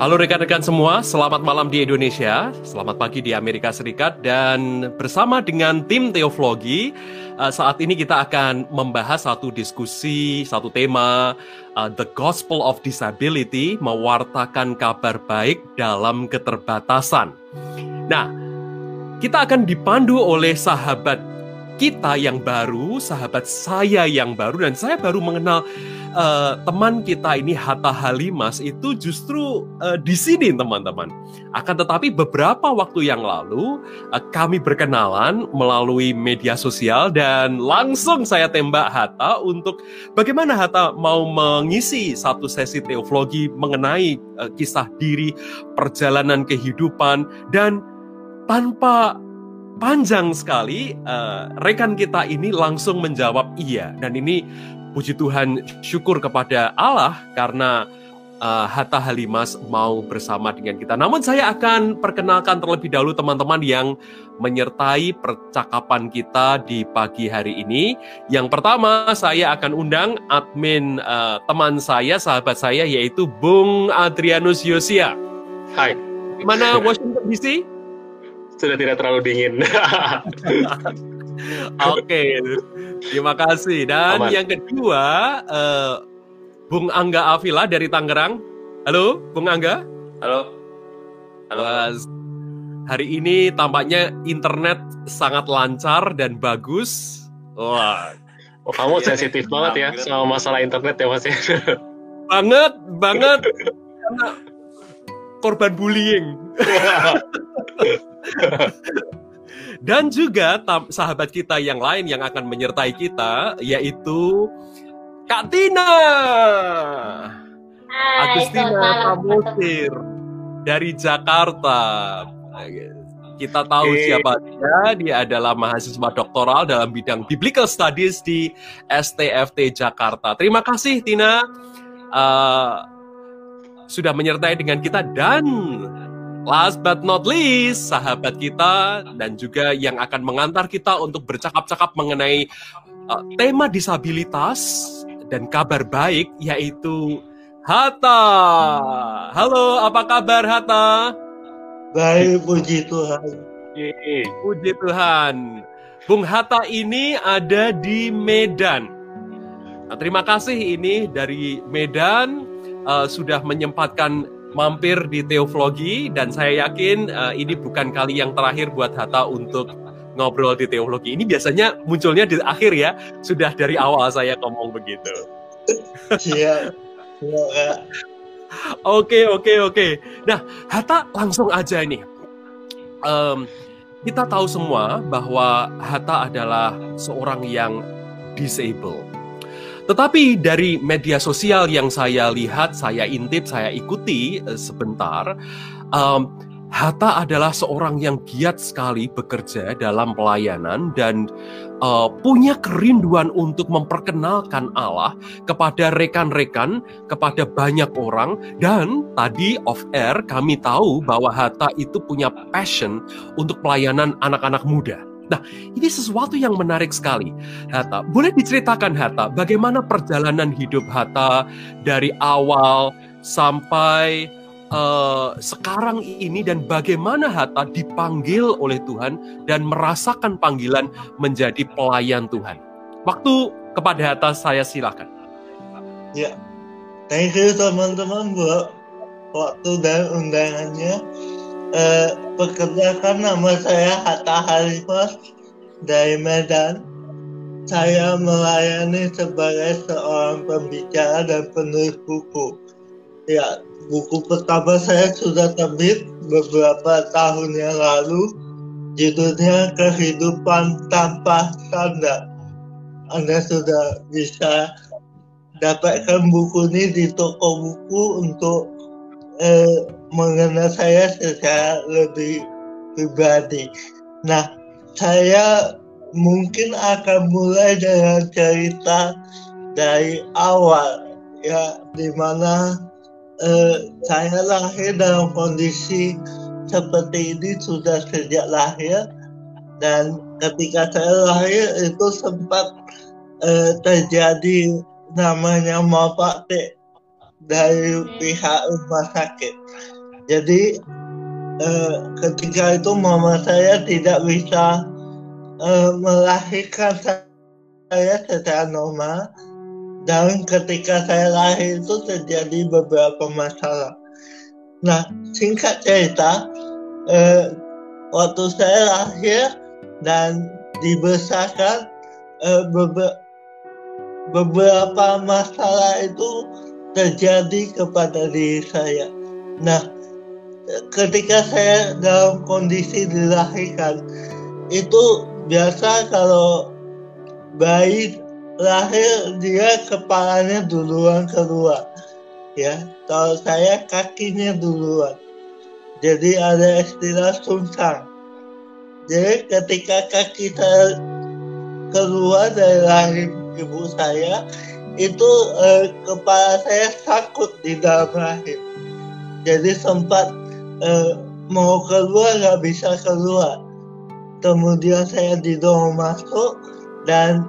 Halo rekan-rekan semua, selamat malam di Indonesia, selamat pagi di Amerika Serikat, dan bersama dengan tim Teoflogi, uh, saat ini kita akan membahas satu diskusi, satu tema, uh, The Gospel of Disability, mewartakan kabar baik dalam keterbatasan. Nah, kita akan dipandu oleh sahabat kita yang baru, sahabat saya yang baru, dan saya baru mengenal uh, teman kita ini Hatta Halimas itu justru uh, di sini teman-teman. Akan tetapi beberapa waktu yang lalu uh, kami berkenalan melalui media sosial dan langsung saya tembak Hatta untuk bagaimana Hatta mau mengisi satu sesi teologi mengenai uh, kisah diri, perjalanan kehidupan dan tanpa panjang sekali uh, rekan kita ini langsung menjawab iya dan ini Puji Tuhan, syukur kepada Allah karena uh, Hatta Halimas mau bersama dengan kita. Namun saya akan perkenalkan terlebih dahulu teman-teman yang menyertai percakapan kita di pagi hari ini. Yang pertama saya akan undang admin uh, teman saya, sahabat saya yaitu Bung Adrianus Yosia. Hai. Mana Washington DC? Sudah tidak terlalu dingin. Oke, terima kasih. Dan Aman. yang kedua, uh, Bung Angga Avila dari Tangerang. Halo, Bung Angga. Halo. Halo. hari ini tampaknya internet sangat lancar dan bagus. Wah. Oh, kamu sensitif banget ya sama masalah internet ya Mas ya. Banget, banget. Karena korban bullying. Dan juga sahabat kita yang lain yang akan menyertai kita yaitu Kak Tina. Hai, Agustina Samosir dari Jakarta. Kita tahu hey. siapa dia. Dia adalah mahasiswa doktoral dalam bidang Biblical Studies di STFT Jakarta. Terima kasih Tina uh, sudah menyertai dengan kita dan Last but not least, sahabat kita dan juga yang akan mengantar kita untuk bercakap-cakap mengenai uh, tema disabilitas dan kabar baik yaitu Hatta. Halo, apa kabar Hatta? Baik, puji Tuhan. Puji Tuhan. Bung Hatta ini ada di Medan. Nah, terima kasih ini dari Medan uh, sudah menyempatkan mampir di Teoflogi dan saya yakin uh, ini bukan kali yang terakhir buat Hatta untuk ngobrol di Teoflogi. Ini biasanya munculnya di akhir ya, sudah dari awal saya ngomong begitu. Iya. Oke, oke, oke. Nah, Hatta langsung aja nih. Um, kita tahu semua bahwa Hatta adalah seorang yang disable tetapi dari media sosial yang saya lihat, saya intip, saya ikuti uh, sebentar, um, Hatta adalah seorang yang giat sekali bekerja dalam pelayanan dan uh, punya kerinduan untuk memperkenalkan Allah kepada rekan-rekan, kepada banyak orang. Dan tadi off air kami tahu bahwa Hatta itu punya passion untuk pelayanan anak-anak muda. Nah, ini sesuatu yang menarik sekali. Hatta, boleh diceritakan Hatta, bagaimana perjalanan hidup Hatta dari awal sampai uh, sekarang ini dan bagaimana Hatta dipanggil oleh Tuhan dan merasakan panggilan menjadi pelayan Tuhan. Waktu kepada Hatta saya silakan. Ya, thank you teman-teman buat waktu dan undangannya eh, perkenalkan nama saya Hatta Halimas dari Medan. Saya melayani sebagai seorang pembicara dan penulis buku. Ya, buku pertama saya sudah terbit beberapa tahun yang lalu. Judulnya Kehidupan Tanpa Standar. Anda sudah bisa dapatkan buku ini di toko buku untuk eh, mengenal saya secara lebih pribadi. Nah, saya mungkin akan mulai dengan cerita dari awal ya di mana eh, saya lahir dalam kondisi seperti ini sudah sejak lahir dan ketika saya lahir itu sempat eh, terjadi namanya mafate dari pihak rumah sakit. Jadi eh, ketika itu mama saya tidak bisa eh, melahirkan saya secara normal dan ketika saya lahir itu terjadi beberapa masalah. Nah singkat cerita eh, waktu saya lahir dan dibesarkan eh, beberapa beberapa masalah itu terjadi kepada diri saya. Nah, ketika saya dalam kondisi dilahirkan, itu biasa kalau bayi lahir dia kepalanya duluan keluar. Ya, kalau saya kakinya duluan. Jadi ada istilah sungsang. Jadi ketika kaki saya keluar dari rahim ibu saya, itu eh, kepala saya sakut di dalam rahim. Jadi sempat eh, mau keluar nggak bisa keluar. Kemudian saya didorong masuk dan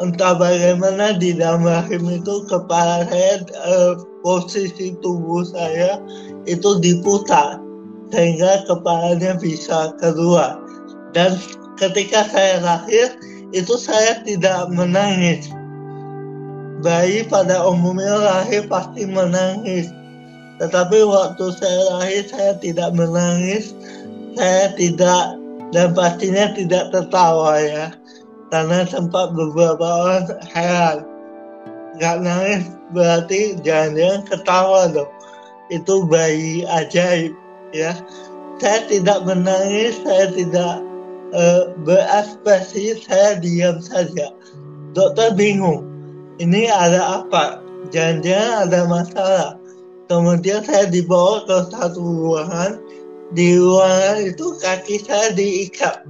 entah bagaimana di dalam rahim itu kepala saya eh, posisi tubuh saya itu diputar sehingga kepalanya bisa keluar. Dan ketika saya lahir itu saya tidak menangis. Bayi pada umumnya lahir pasti menangis tetapi waktu saya lahir saya tidak menangis. Saya tidak dan pastinya tidak tertawa ya. Karena sempat beberapa orang heran. Nggak nangis berarti jangan-jangan ketawa dong itu bayi ajaib ya. Saya tidak menangis saya tidak uh, berekspresi saya diam saja. Dokter bingung ini ada apa? Jangan-jangan ada masalah kemudian saya dibawa ke satu ruangan. Di ruangan itu kaki saya diikat.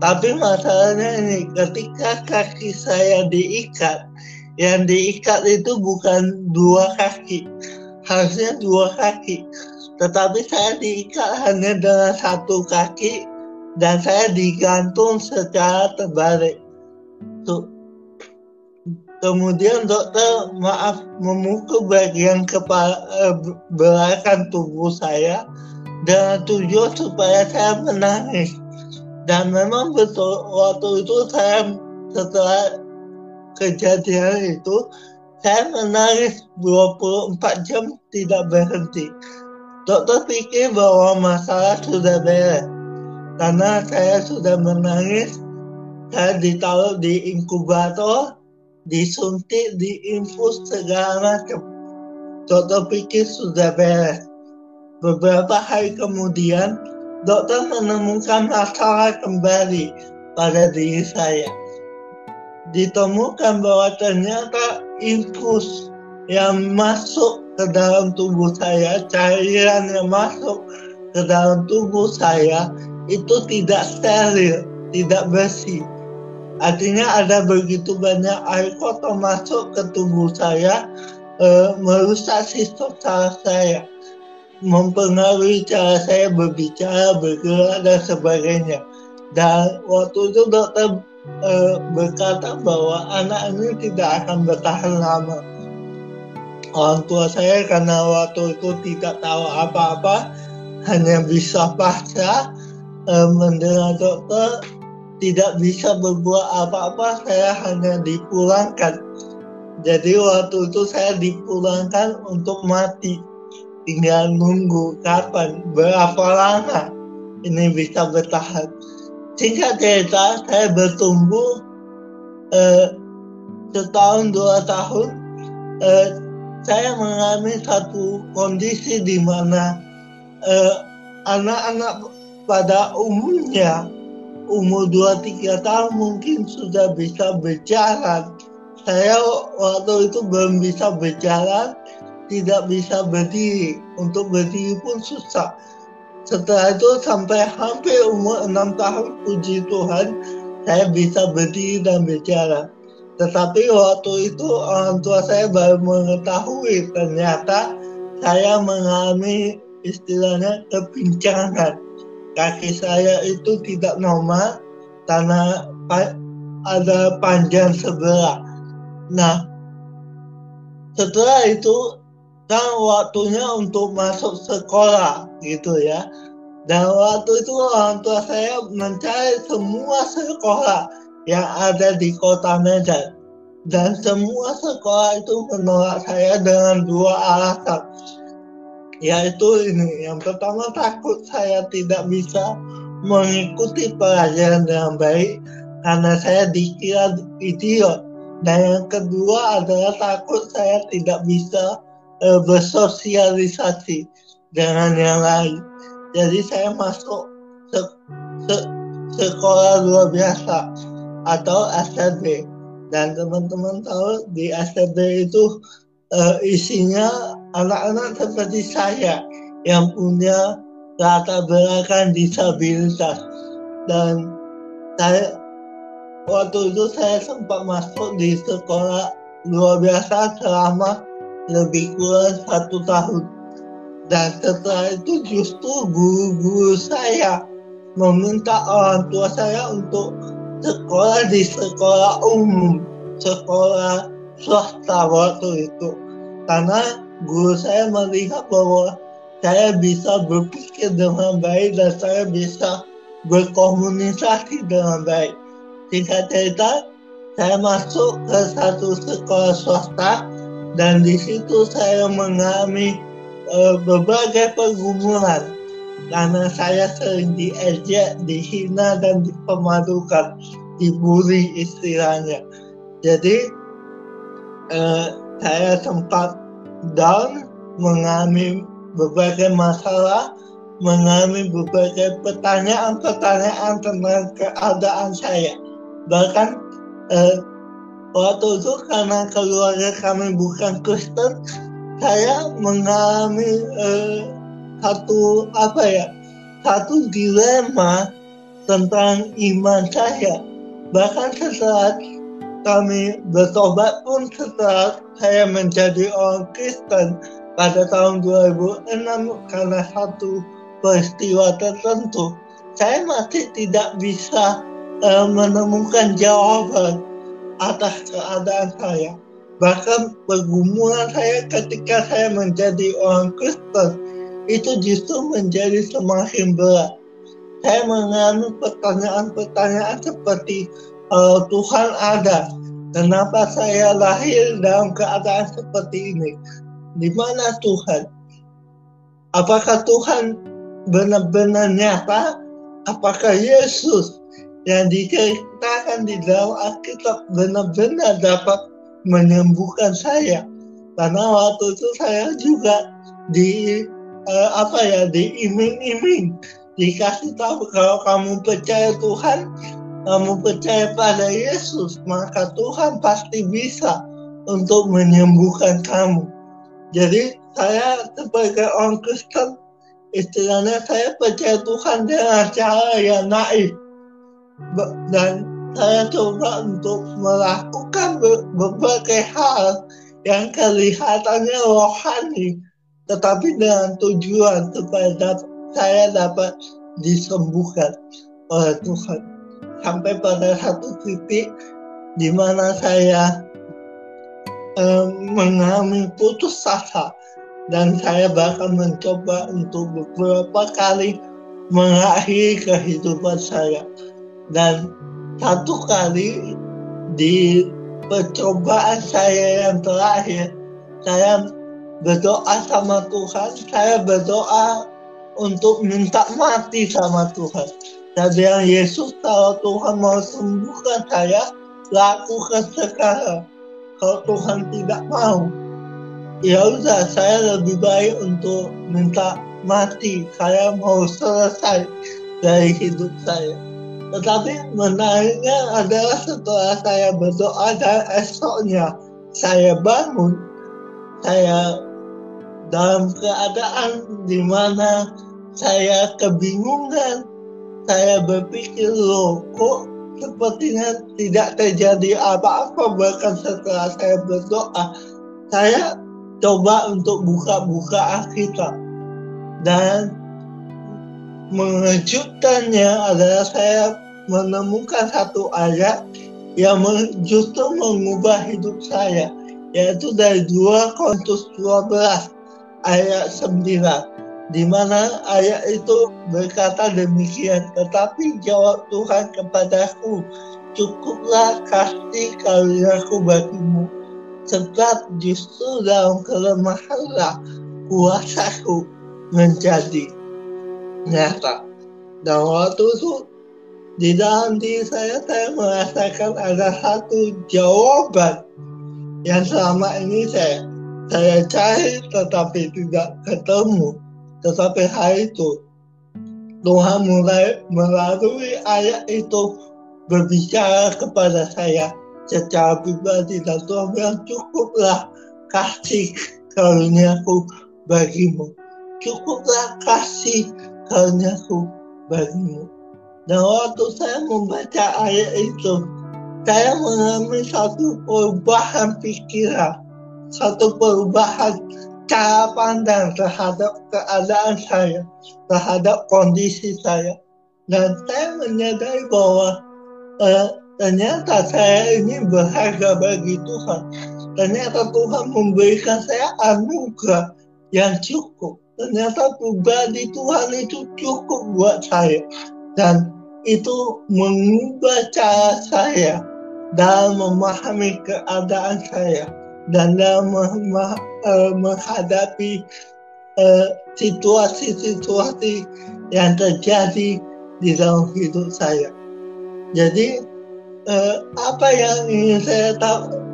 Tapi masalahnya ini ketika kaki saya diikat yang diikat itu bukan dua kaki. Harusnya dua kaki. Tetapi saya diikat hanya dengan satu kaki dan saya digantung secara terbalik. Tuh kemudian dokter maaf memukul bagian kepala eh, belakang tubuh saya dengan tujuan supaya saya menangis. Dan memang betul waktu itu saya setelah kejadian itu saya menangis 24 jam tidak berhenti. Dokter pikir bahwa masalah sudah beres. Karena saya sudah menangis saya ditaruh di inkubator disuntik diinfus segala macam. Dokter pikir sudah beres. Beberapa hari kemudian dokter menemukan masalah kembali pada diri saya. Ditemukan bahwa ternyata infus yang masuk ke dalam tubuh saya, cairan yang masuk ke dalam tubuh saya itu tidak steril, tidak bersih. Artinya ada begitu banyak air kotor masuk ke tubuh saya, e, merusak sistem saraf saya, mempengaruhi cara saya berbicara, bergerak dan sebagainya. Dan waktu itu dokter e, berkata bahwa anak ini tidak akan bertahan lama orang tua saya karena waktu itu tidak tahu apa-apa hanya bisa pasrah eh, mendengar dokter tidak bisa berbuat apa-apa saya hanya dipulangkan. Jadi waktu itu saya dipulangkan untuk mati. Tinggal nunggu kapan berapa lama ini bisa bertahan. Singkat cerita saya bertumbuh eh, setahun dua tahun eh, saya mengalami satu kondisi di mana eh, anak-anak pada umumnya umur 2-3 tahun mungkin sudah bisa berjalan. Saya waktu itu belum bisa berjalan, tidak bisa berdiri. Untuk berdiri pun susah. Setelah itu sampai hampir umur 6 tahun, puji Tuhan, saya bisa berdiri dan berjalan. Tetapi waktu itu orang tua saya baru mengetahui ternyata saya mengalami istilahnya kepincangan. Kaki saya itu tidak normal karena ada panjang sebelah. Nah, setelah itu kan waktunya untuk masuk sekolah gitu ya. Dan waktu itu orang tua saya mencari semua sekolah yang ada di kota Medan. Dan semua sekolah itu menolak saya dengan dua alasan yaitu ini. Yang pertama takut saya tidak bisa mengikuti pelajaran dengan baik karena saya dikira idiot. Dan yang kedua adalah takut saya tidak bisa uh, bersosialisasi dengan yang lain. Jadi saya masuk se se sekolah luar biasa atau STB dan teman-teman tahu di STB itu uh, isinya anak-anak seperti saya yang punya latar belakang disabilitas. Dan saya waktu itu saya sempat masuk di sekolah luar biasa selama lebih kurang satu tahun. Dan setelah itu justru guru-guru saya meminta orang tua saya untuk sekolah di sekolah umum sekolah swasta waktu itu. Karena guru saya melihat bahwa saya bisa berpikir dengan baik dan saya bisa berkomunikasi dengan baik. Singkat cerita, saya masuk ke satu sekolah swasta dan di situ saya mengalami uh, berbagai pergumulan karena saya sering diejek, dihina dan dipermalukan, dibully istilahnya. Jadi uh, saya sempat down, mengalami berbagai masalah, mengalami berbagai pertanyaan-pertanyaan tentang keadaan saya. Bahkan eh, waktu itu karena keluarga kami bukan Kristen, saya mengalami eh, satu apa ya, satu dilema tentang iman saya. Bahkan setelah kami bertobat pun setelah saya menjadi orang Kristen pada tahun 2006 karena satu peristiwa tertentu. Saya masih tidak bisa uh, menemukan jawaban atas keadaan saya. Bahkan pergumulan saya ketika saya menjadi orang Kristen itu justru menjadi semakin berat. Saya mengalami pertanyaan-pertanyaan seperti kalau Tuhan ada, kenapa saya lahir dalam keadaan seperti ini? Di mana Tuhan? Apakah Tuhan benar-benar nyata? Apakah Yesus yang diceritakan di dalam Alkitab benar-benar dapat menyembuhkan saya? Karena waktu itu saya juga di uh, apa ya diiming-iming dikasih tahu kalau kamu percaya Tuhan kamu percaya pada Yesus, maka Tuhan pasti bisa untuk menyembuhkan kamu. Jadi saya sebagai orang Kristen, istilahnya saya percaya Tuhan dengan cara yang naif. Dan saya coba untuk melakukan berbagai hal yang kelihatannya rohani, tetapi dengan tujuan supaya saya dapat disembuhkan oleh Tuhan sampai pada satu titik di mana saya eh, mengalami putus asa. Dan saya bahkan mencoba untuk beberapa kali mengakhiri kehidupan saya. Dan satu kali di percobaan saya yang terakhir saya berdoa sama Tuhan. Saya berdoa untuk minta mati sama Tuhan saya bilang Yesus kalau Tuhan mau sembuhkan saya, lakukan sekarang. Kalau Tuhan tidak mau, ya udah saya lebih baik untuk minta mati. Saya mau selesai dari hidup saya. Tetapi menariknya adalah setelah saya berdoa dan esoknya saya bangun, saya dalam keadaan di mana saya kebingungan, saya berpikir loh kok sepertinya tidak terjadi apa-apa? Bahkan setelah saya berdoa saya coba untuk buka-buka Alkitab. Dan mengejutkannya adalah saya menemukan satu ayat yang justru mengubah hidup saya yaitu dari 2 Korintus 12 ayat 9 di mana ayat itu berkata demikian tetapi jawab Tuhan kepadaku cukuplah kasih karuniaku bagimu. Sebab justru dalam kelemahanlah kuasaku menjadi nyata. Dan waktu itu di dalam diri saya saya merasakan ada satu jawaban yang selama ini saya saya cari tetapi tidak ketemu tetapi hari itu Tuhan mulai melalui ayat itu berbicara kepada saya secara pribadi dan Tuhan bilang cukuplah kasih karuniaku bagimu. Cukuplah kasih karuniaku bagimu. Dan waktu saya membaca ayat itu, saya mengalami satu perubahan pikiran, satu perubahan cara pandang terhadap keadaan saya, terhadap kondisi saya. Dan saya menyadari bahwa eh, ternyata saya ini berharga bagi Tuhan. Ternyata Tuhan memberikan saya anugerah yang cukup. Ternyata pribadi Tuhan itu cukup buat saya dan itu mengubah cara saya dalam memahami keadaan saya dalam uh, menghadapi situasi-situasi uh, yang terjadi di dalam hidup saya. Jadi uh, apa yang ingin saya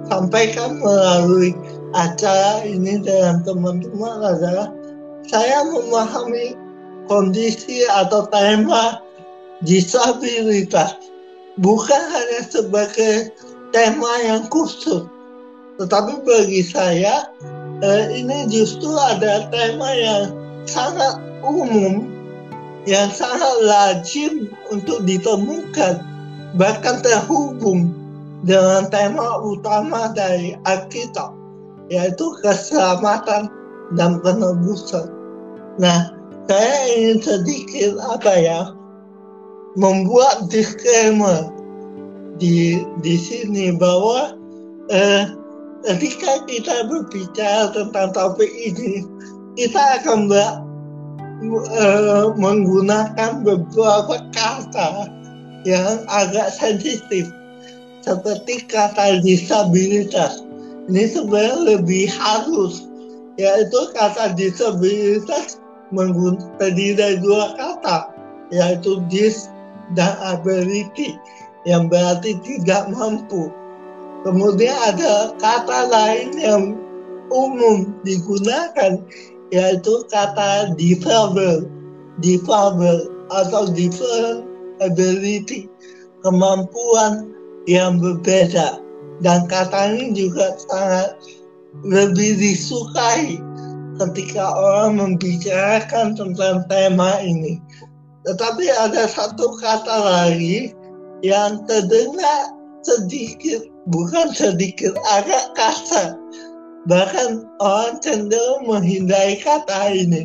sampaikan melalui acara ini dengan teman-teman adalah saya memahami kondisi atau tema disabilitas bukan hanya sebagai tema yang khusus, tetapi bagi saya eh, ini justru ada tema yang sangat umum, yang sangat lazim untuk ditemukan, bahkan terhubung dengan tema utama dari Alkitab, yaitu keselamatan dan penebusan. Nah, saya ingin sedikit apa ya membuat disclaimer di di sini bahwa eh, ketika kita berbicara tentang topik ini kita akan ber, eh, menggunakan beberapa kata yang agak sensitif seperti kata disabilitas ini sebenarnya lebih halus yaitu kata disabilitas terdiri dari dua kata yaitu dis dan ability yang berarti tidak mampu. Kemudian ada kata lain yang umum digunakan yaitu kata disable, disable atau different ability, kemampuan yang berbeda. Dan kata ini juga sangat lebih disukai ketika orang membicarakan tentang tema ini. Tetapi ada satu kata lagi yang terdengar sedikit, bukan sedikit, agak kasar. Bahkan orang cenderung menghindari kata ini.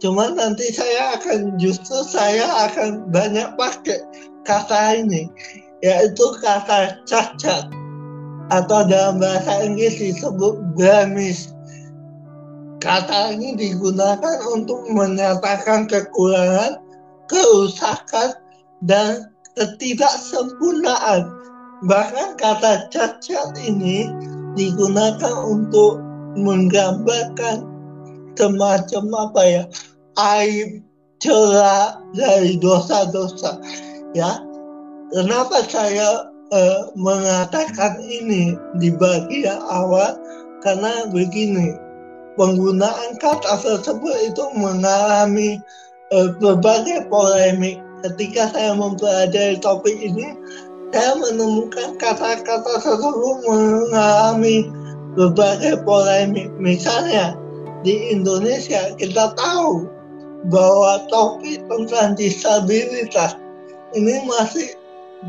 Cuma nanti saya akan justru saya akan banyak pakai kata ini, yaitu kata cacat atau dalam bahasa Inggris disebut blemish. Kata ini digunakan untuk menyatakan kekurangan kerusakan dan ketidaksempurnaan. Bahkan kata cacat ini digunakan untuk menggambarkan semacam apa ya aib celah dari dosa-dosa ya kenapa saya uh, mengatakan ini di bagian awal karena begini penggunaan kata tersebut itu mengalami uh, berbagai polemik. Ketika saya mempelajari topik ini, saya menemukan kata-kata tersebut mengalami berbagai polemik. Misalnya, di Indonesia kita tahu bahwa topik tentang disabilitas ini masih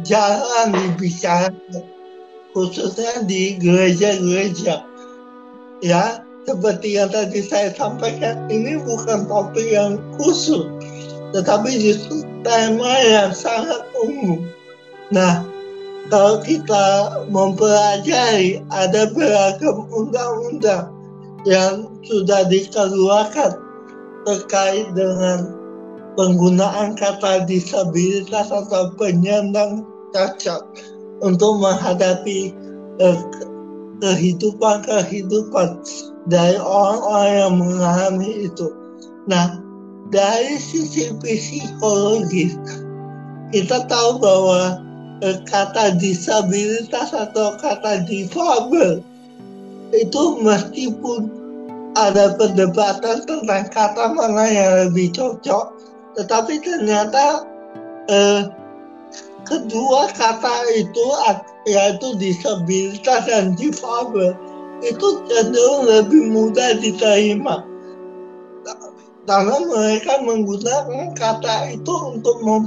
jarang dibicarakan khususnya di gereja-gereja ya seperti yang tadi saya sampaikan, ini bukan topik yang khusus, tetapi justru tema yang sangat umum. Nah, kalau kita mempelajari ada beragam undang-undang yang sudah dikeluarkan terkait dengan penggunaan kata disabilitas atau penyandang cacat untuk menghadapi eh, kehidupan-kehidupan dari orang-orang yang mengalami itu. Nah, dari sisi psikologis, kita tahu bahwa kata disabilitas atau kata difabel itu meskipun ada perdebatan tentang kata mana yang lebih cocok, tetapi ternyata eh, kedua kata itu yaitu disabilitas dan difabel itu cenderung lebih mudah diterima. Karena mereka menggunakan kata itu untuk mem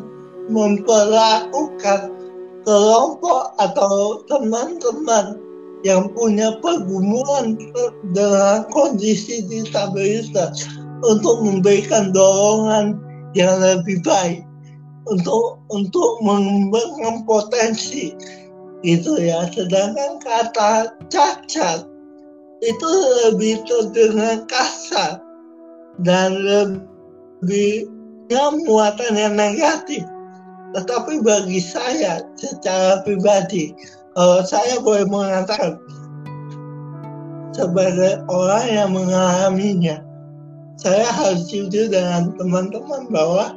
memperlakukan kelompok atau teman-teman yang punya pergumulan dengan kondisi disabilitas untuk memberikan dorongan yang lebih baik untuk untuk mengembangkan potensi itu ya. Sedangkan kata cacat itu lebih terdengar kasar dan lebih muatan yang negatif tetapi bagi saya secara pribadi kalau saya boleh mengatakan sebagai orang yang mengalaminya saya harus jujur dengan teman-teman bahwa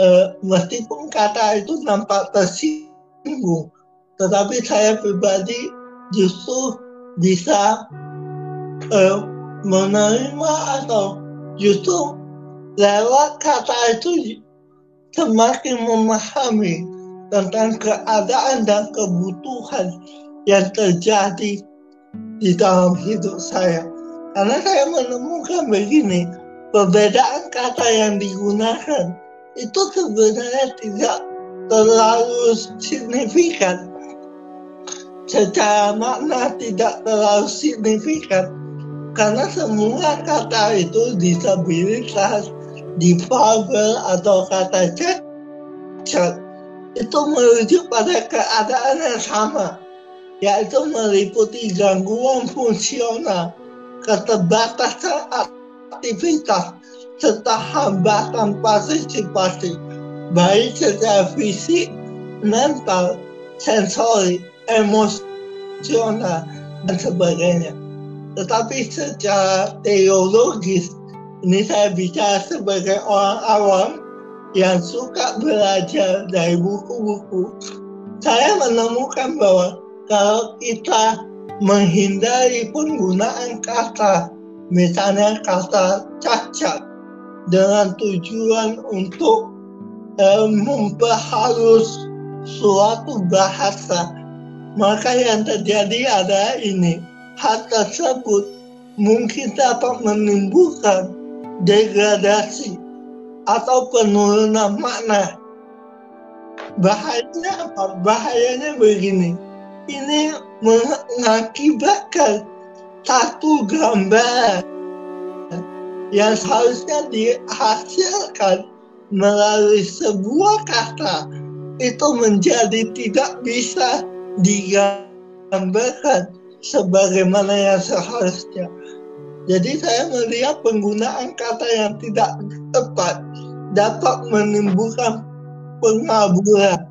uh, meskipun kata itu nampak tersinggung, tetapi saya pribadi justru bisa uh, menerima atau justru lewat kata itu semakin memahami tentang keadaan dan kebutuhan yang terjadi di dalam hidup saya. Karena saya menemukan begini, perbedaan kata yang digunakan itu sebenarnya tidak terlalu signifikan secara makna tidak terlalu signifikan karena semua kata itu disabilitas, difabel atau kata cacat itu merujuk pada keadaan yang sama yaitu meliputi gangguan fungsional, keterbatasan aktivitas, serta hambatan partisipasi baik secara fisik, mental, sensori, emosional, dan sebagainya. Tetapi secara teologis, ini saya bicara sebagai orang awam yang suka belajar dari buku-buku, saya menemukan bahwa kalau kita menghindari penggunaan kata, misalnya kata cacat, dengan tujuan untuk eh, memperhalus suatu bahasa, maka yang terjadi adalah ini. Hal tersebut mungkin dapat menimbulkan degradasi atau penurunan makna. Bahayanya apa? Bahayanya begini. Ini mengakibatkan satu gambar yang seharusnya dihasilkan melalui sebuah kata itu menjadi tidak bisa digambarkan sebagaimana yang seharusnya. Jadi saya melihat penggunaan kata yang tidak tepat dapat menimbulkan pengaburan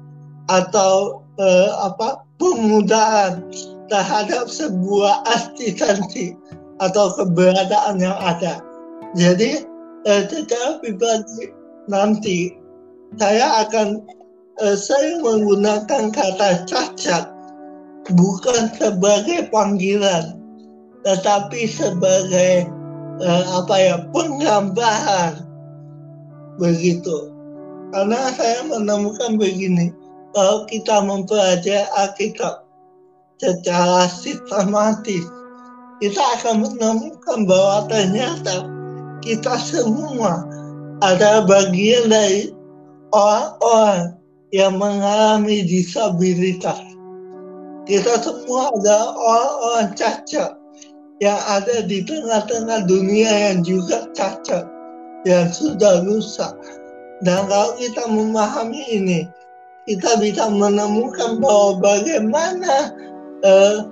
atau eh, apa pemudahan terhadap sebuah asistensi atau keberadaan yang ada. Jadi eh, secara pribadi nanti saya akan eh, sering menggunakan kata cacat bukan sebagai panggilan, tetapi sebagai eh, apa ya penggambaran begitu. Karena saya menemukan begini, kalau kita mempelajari Alkitab secara sistematis, kita akan menemukan bahwa ternyata kita semua ada bagian dari orang-orang yang mengalami disabilitas. Kita semua adalah orang-orang cacat yang ada di tengah-tengah dunia yang juga cacat, yang sudah rusak. Dan kalau kita memahami ini, kita bisa menemukan bahwa bagaimana uh,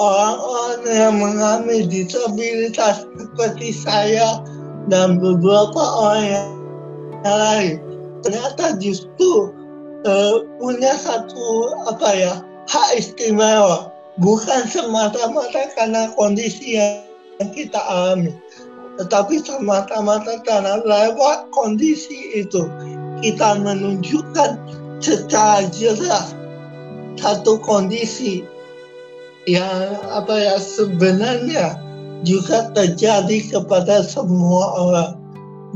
orang-orang yang mengalami disabilitas seperti saya dan beberapa orang yang lain ternyata justru uh, punya satu apa ya hak istimewa bukan semata-mata karena kondisi yang kita alami tetapi semata-mata karena lewat kondisi itu kita menunjukkan secara jelas satu kondisi yang apa ya sebenarnya juga terjadi kepada semua orang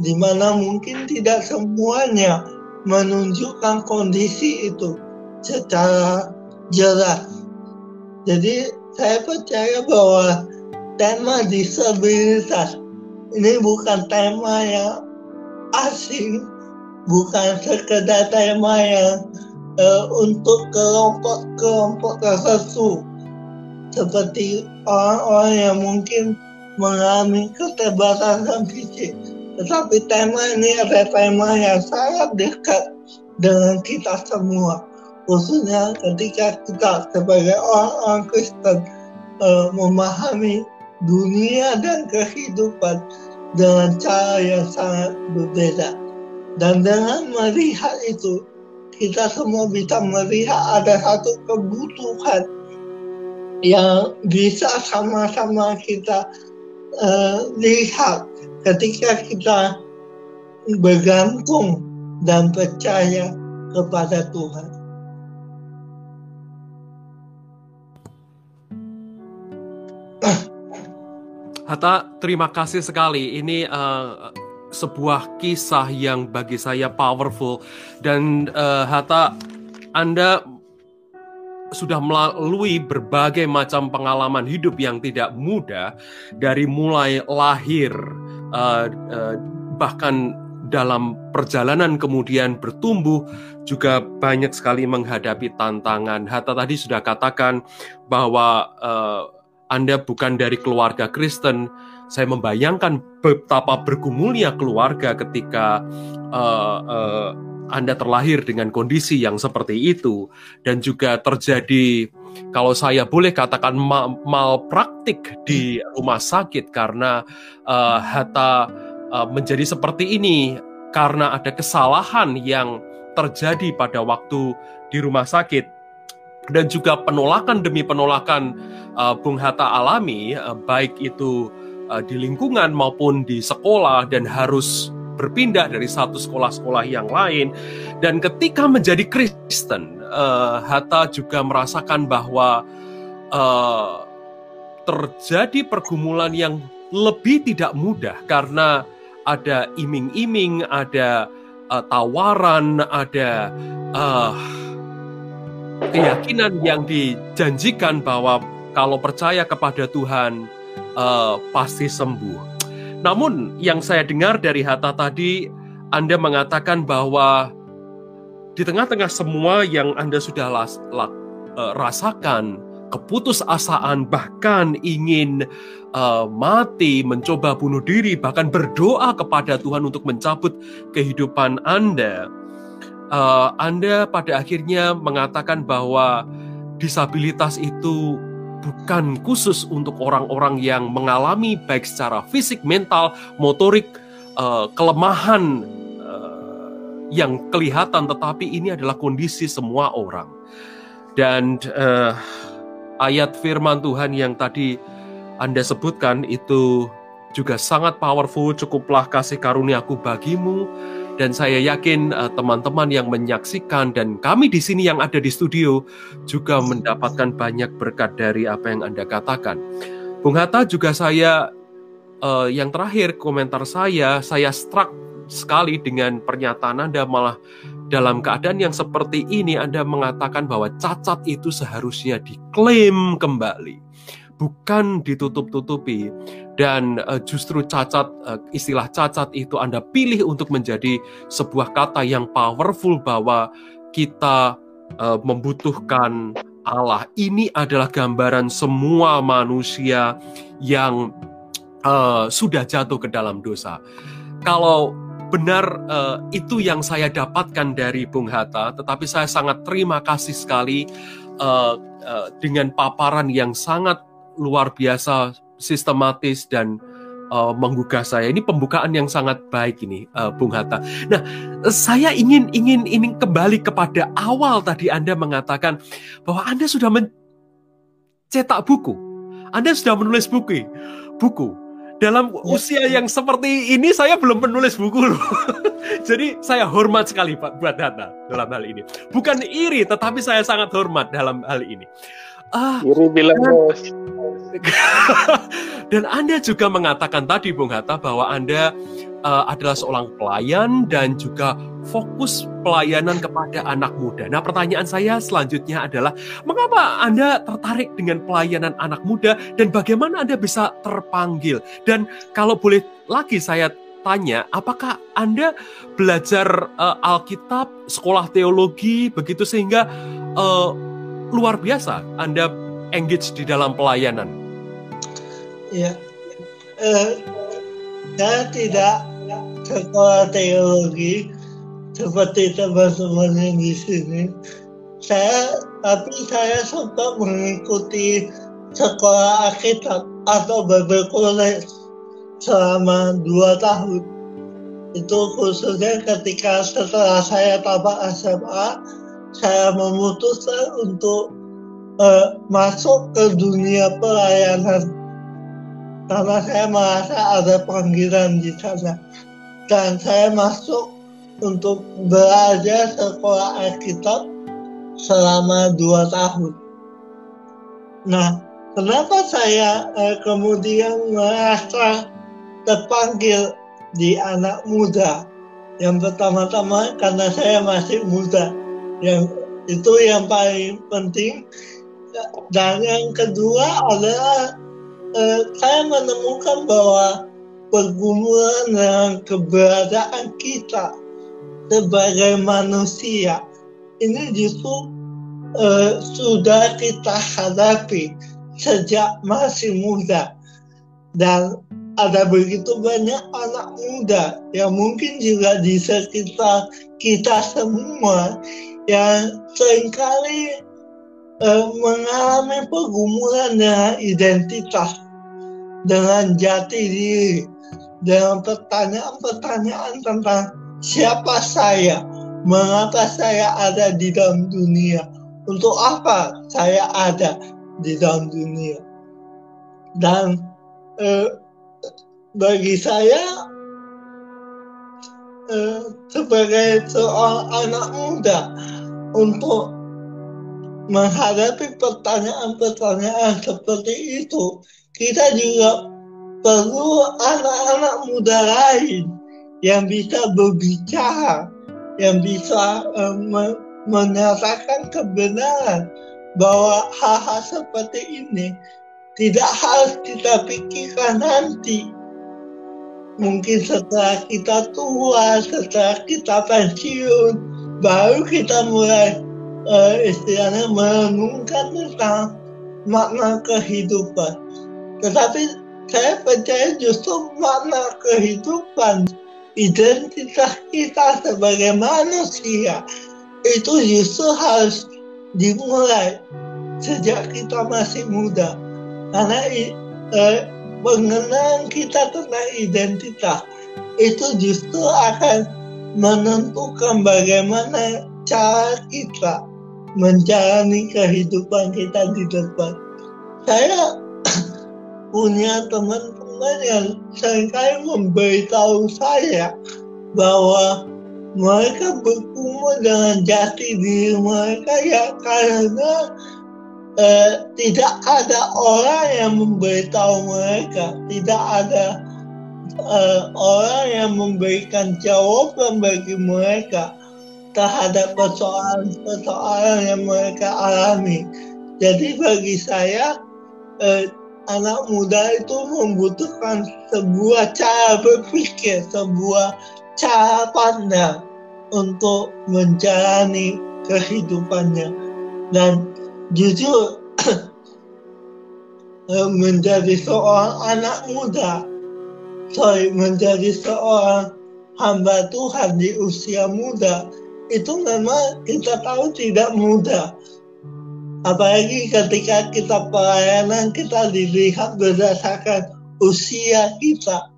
di mana mungkin tidak semuanya menunjukkan kondisi itu secara jelas. Jadi saya percaya bahwa tema disabilitas ini bukan tema yang asing, bukan sekedar tema yang uh, untuk kelompok-kelompok tertentu seperti orang-orang yang mungkin mengalami keterbatasan fisik. Tetapi tema ini adalah tema yang sangat dekat dengan kita semua. Khususnya ketika kita sebagai orang-orang Kristen uh, memahami dunia dan kehidupan dengan cara yang sangat berbeda. Dan dengan melihat itu, kita semua bisa melihat ada satu kebutuhan yang bisa sama-sama kita uh, lihat ketika kita bergantung dan percaya kepada Tuhan. Hatta, terima kasih sekali. Ini uh, sebuah kisah yang bagi saya powerful dan uh, Hatta, Anda sudah melalui berbagai macam pengalaman hidup yang tidak mudah dari mulai lahir uh, uh, bahkan dalam perjalanan kemudian bertumbuh juga banyak sekali menghadapi tantangan. Hatta tadi sudah katakan bahwa uh, Anda bukan dari keluarga Kristen. Saya membayangkan betapa bergumulnya keluarga ketika uh, uh, anda terlahir dengan kondisi yang seperti itu dan juga terjadi kalau saya boleh katakan mal malpraktik di rumah sakit karena uh, Hatta uh, menjadi seperti ini karena ada kesalahan yang terjadi pada waktu di rumah sakit dan juga penolakan demi penolakan uh, Bung Hatta alami uh, baik itu uh, di lingkungan maupun di sekolah dan harus berpindah dari satu sekolah-sekolah yang lain. Dan ketika menjadi Kristen, uh, Hatta juga merasakan bahwa uh, terjadi pergumulan yang lebih tidak mudah karena ada iming-iming, ada uh, tawaran, ada uh, keyakinan yang dijanjikan bahwa kalau percaya kepada Tuhan uh, pasti sembuh. Namun yang saya dengar dari Hatta tadi, Anda mengatakan bahwa di tengah-tengah semua yang Anda sudah las, la, uh, rasakan, keputusasaan, bahkan ingin uh, mati, mencoba bunuh diri, bahkan berdoa kepada Tuhan untuk mencabut kehidupan Anda, uh, Anda pada akhirnya mengatakan bahwa disabilitas itu bukan khusus untuk orang-orang yang mengalami baik secara fisik, mental, motorik, uh, kelemahan uh, yang kelihatan, tetapi ini adalah kondisi semua orang. Dan uh, ayat firman Tuhan yang tadi Anda sebutkan itu juga sangat powerful, cukuplah kasih karuniaku bagimu, dan saya yakin uh, teman-teman yang menyaksikan dan kami di sini yang ada di studio juga mendapatkan banyak berkat dari apa yang Anda katakan. Bung Hatta juga saya uh, yang terakhir komentar saya saya struck sekali dengan pernyataan Anda malah dalam keadaan yang seperti ini Anda mengatakan bahwa cacat itu seharusnya diklaim kembali bukan ditutup-tutupi dan uh, justru cacat uh, istilah cacat itu Anda pilih untuk menjadi sebuah kata yang powerful bahwa kita uh, membutuhkan Allah. Ini adalah gambaran semua manusia yang uh, sudah jatuh ke dalam dosa. Kalau benar uh, itu yang saya dapatkan dari Bung Hatta, tetapi saya sangat terima kasih sekali uh, uh, dengan paparan yang sangat luar biasa, sistematis dan uh, menggugah saya. Ini pembukaan yang sangat baik ini, uh, Bung Hatta. Nah, saya ingin ingin ingin kembali kepada awal tadi Anda mengatakan bahwa Anda sudah mencetak buku, Anda sudah menulis buku, buku dalam ya. usia yang seperti ini saya belum menulis buku loh. Jadi saya hormat sekali Pak buat Data dalam hal ini. Bukan iri, tetapi saya sangat hormat dalam hal ini. Uh, iri bilang bos. dan Anda juga mengatakan tadi Bung Hatta bahwa Anda uh, adalah seorang pelayan dan juga fokus pelayanan kepada anak muda. Nah, pertanyaan saya selanjutnya adalah mengapa Anda tertarik dengan pelayanan anak muda dan bagaimana Anda bisa terpanggil? Dan kalau boleh lagi saya tanya, apakah Anda belajar uh, Alkitab, sekolah teologi begitu sehingga uh, luar biasa Anda engage di dalam pelayanan? Ya, uh, saya tidak sekolah teologi seperti teman-teman yang di sini. Saya tapi saya sempat mengikuti sekolah Alkitab atau Bible College selama dua tahun. Itu khususnya ketika setelah saya tamat SMA, saya memutuskan untuk uh, masuk ke dunia pelayanan karena saya merasa ada panggilan di sana dan saya masuk untuk belajar sekolah Alkitab selama dua tahun. Nah, kenapa saya eh, kemudian merasa terpanggil di anak muda? Yang pertama-tama karena saya masih muda, yang itu yang paling penting. Dan yang kedua adalah eh, saya menemukan bahwa pergumulan dengan keberadaan kita sebagai manusia ini justru eh, sudah kita hadapi sejak masih muda dan ada begitu banyak anak muda yang mungkin juga di sekitar kita semua yang sering kali eh, mengalami pergumulan dengan identitas, dengan jati diri, dengan pertanyaan-pertanyaan tentang siapa saya, mengapa saya ada di dalam dunia, untuk apa saya ada di dalam dunia. Dan eh, bagi saya eh, sebagai seorang anak muda untuk menghadapi pertanyaan-pertanyaan seperti itu, kita juga perlu anak-anak muda lain yang bisa berbicara, yang bisa um, menyatakan kebenaran bahwa hal-hal seperti ini tidak harus kita pikirkan nanti. Mungkin setelah kita tua, setelah kita pensiun, baru kita mulai uh, istilahnya merenungkan tentang makna kehidupan. Tetapi saya percaya justru makna kehidupan, identitas kita sebagai manusia itu justru harus dimulai sejak kita masih muda. Karena eh, pengenalan kita tentang identitas itu justru akan menentukan bagaimana cara kita menjalani kehidupan kita di depan. Saya punya teman-teman yang sering kali memberitahu saya bahwa mereka bergumul dengan jati diri mereka ya karena eh, tidak ada orang yang memberitahu mereka, tidak ada eh, orang yang memberikan jawaban bagi mereka terhadap persoalan-persoalan yang mereka alami. Jadi bagi saya eh, anak muda itu membutuhkan sebuah cara berpikir, sebuah cara pandang untuk menjalani kehidupannya dan jujur eh, menjadi seorang anak muda sorry menjadi seorang hamba Tuhan di usia muda itu memang kita tahu tidak mudah. Apalagi ketika kita pelayanan kita dilihat berdasarkan usia kita.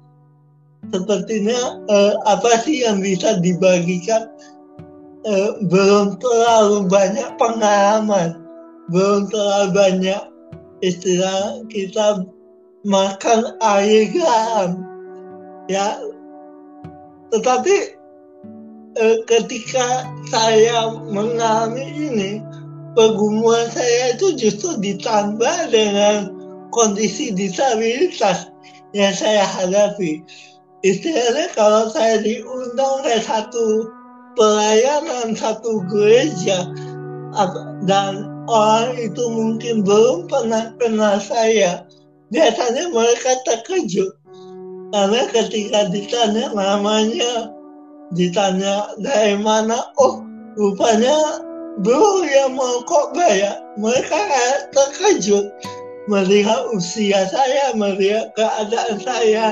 Sepertinya eh, apa sih yang bisa dibagikan? Eh, belum terlalu banyak pengalaman, belum terlalu banyak istilah kita makan air garam. Ya, tetapi eh, ketika saya mengalami ini, pergumulan saya itu justru ditambah dengan kondisi disabilitas yang saya hadapi. Istilahnya kalau saya diundang ke satu pelayanan satu gereja dan orang itu mungkin belum pernah kenal saya, biasanya mereka terkejut karena ketika ditanya namanya ditanya dari mana? Oh rupanya bro yang mau kok bayar mereka terkejut melihat usia saya melihat keadaan saya.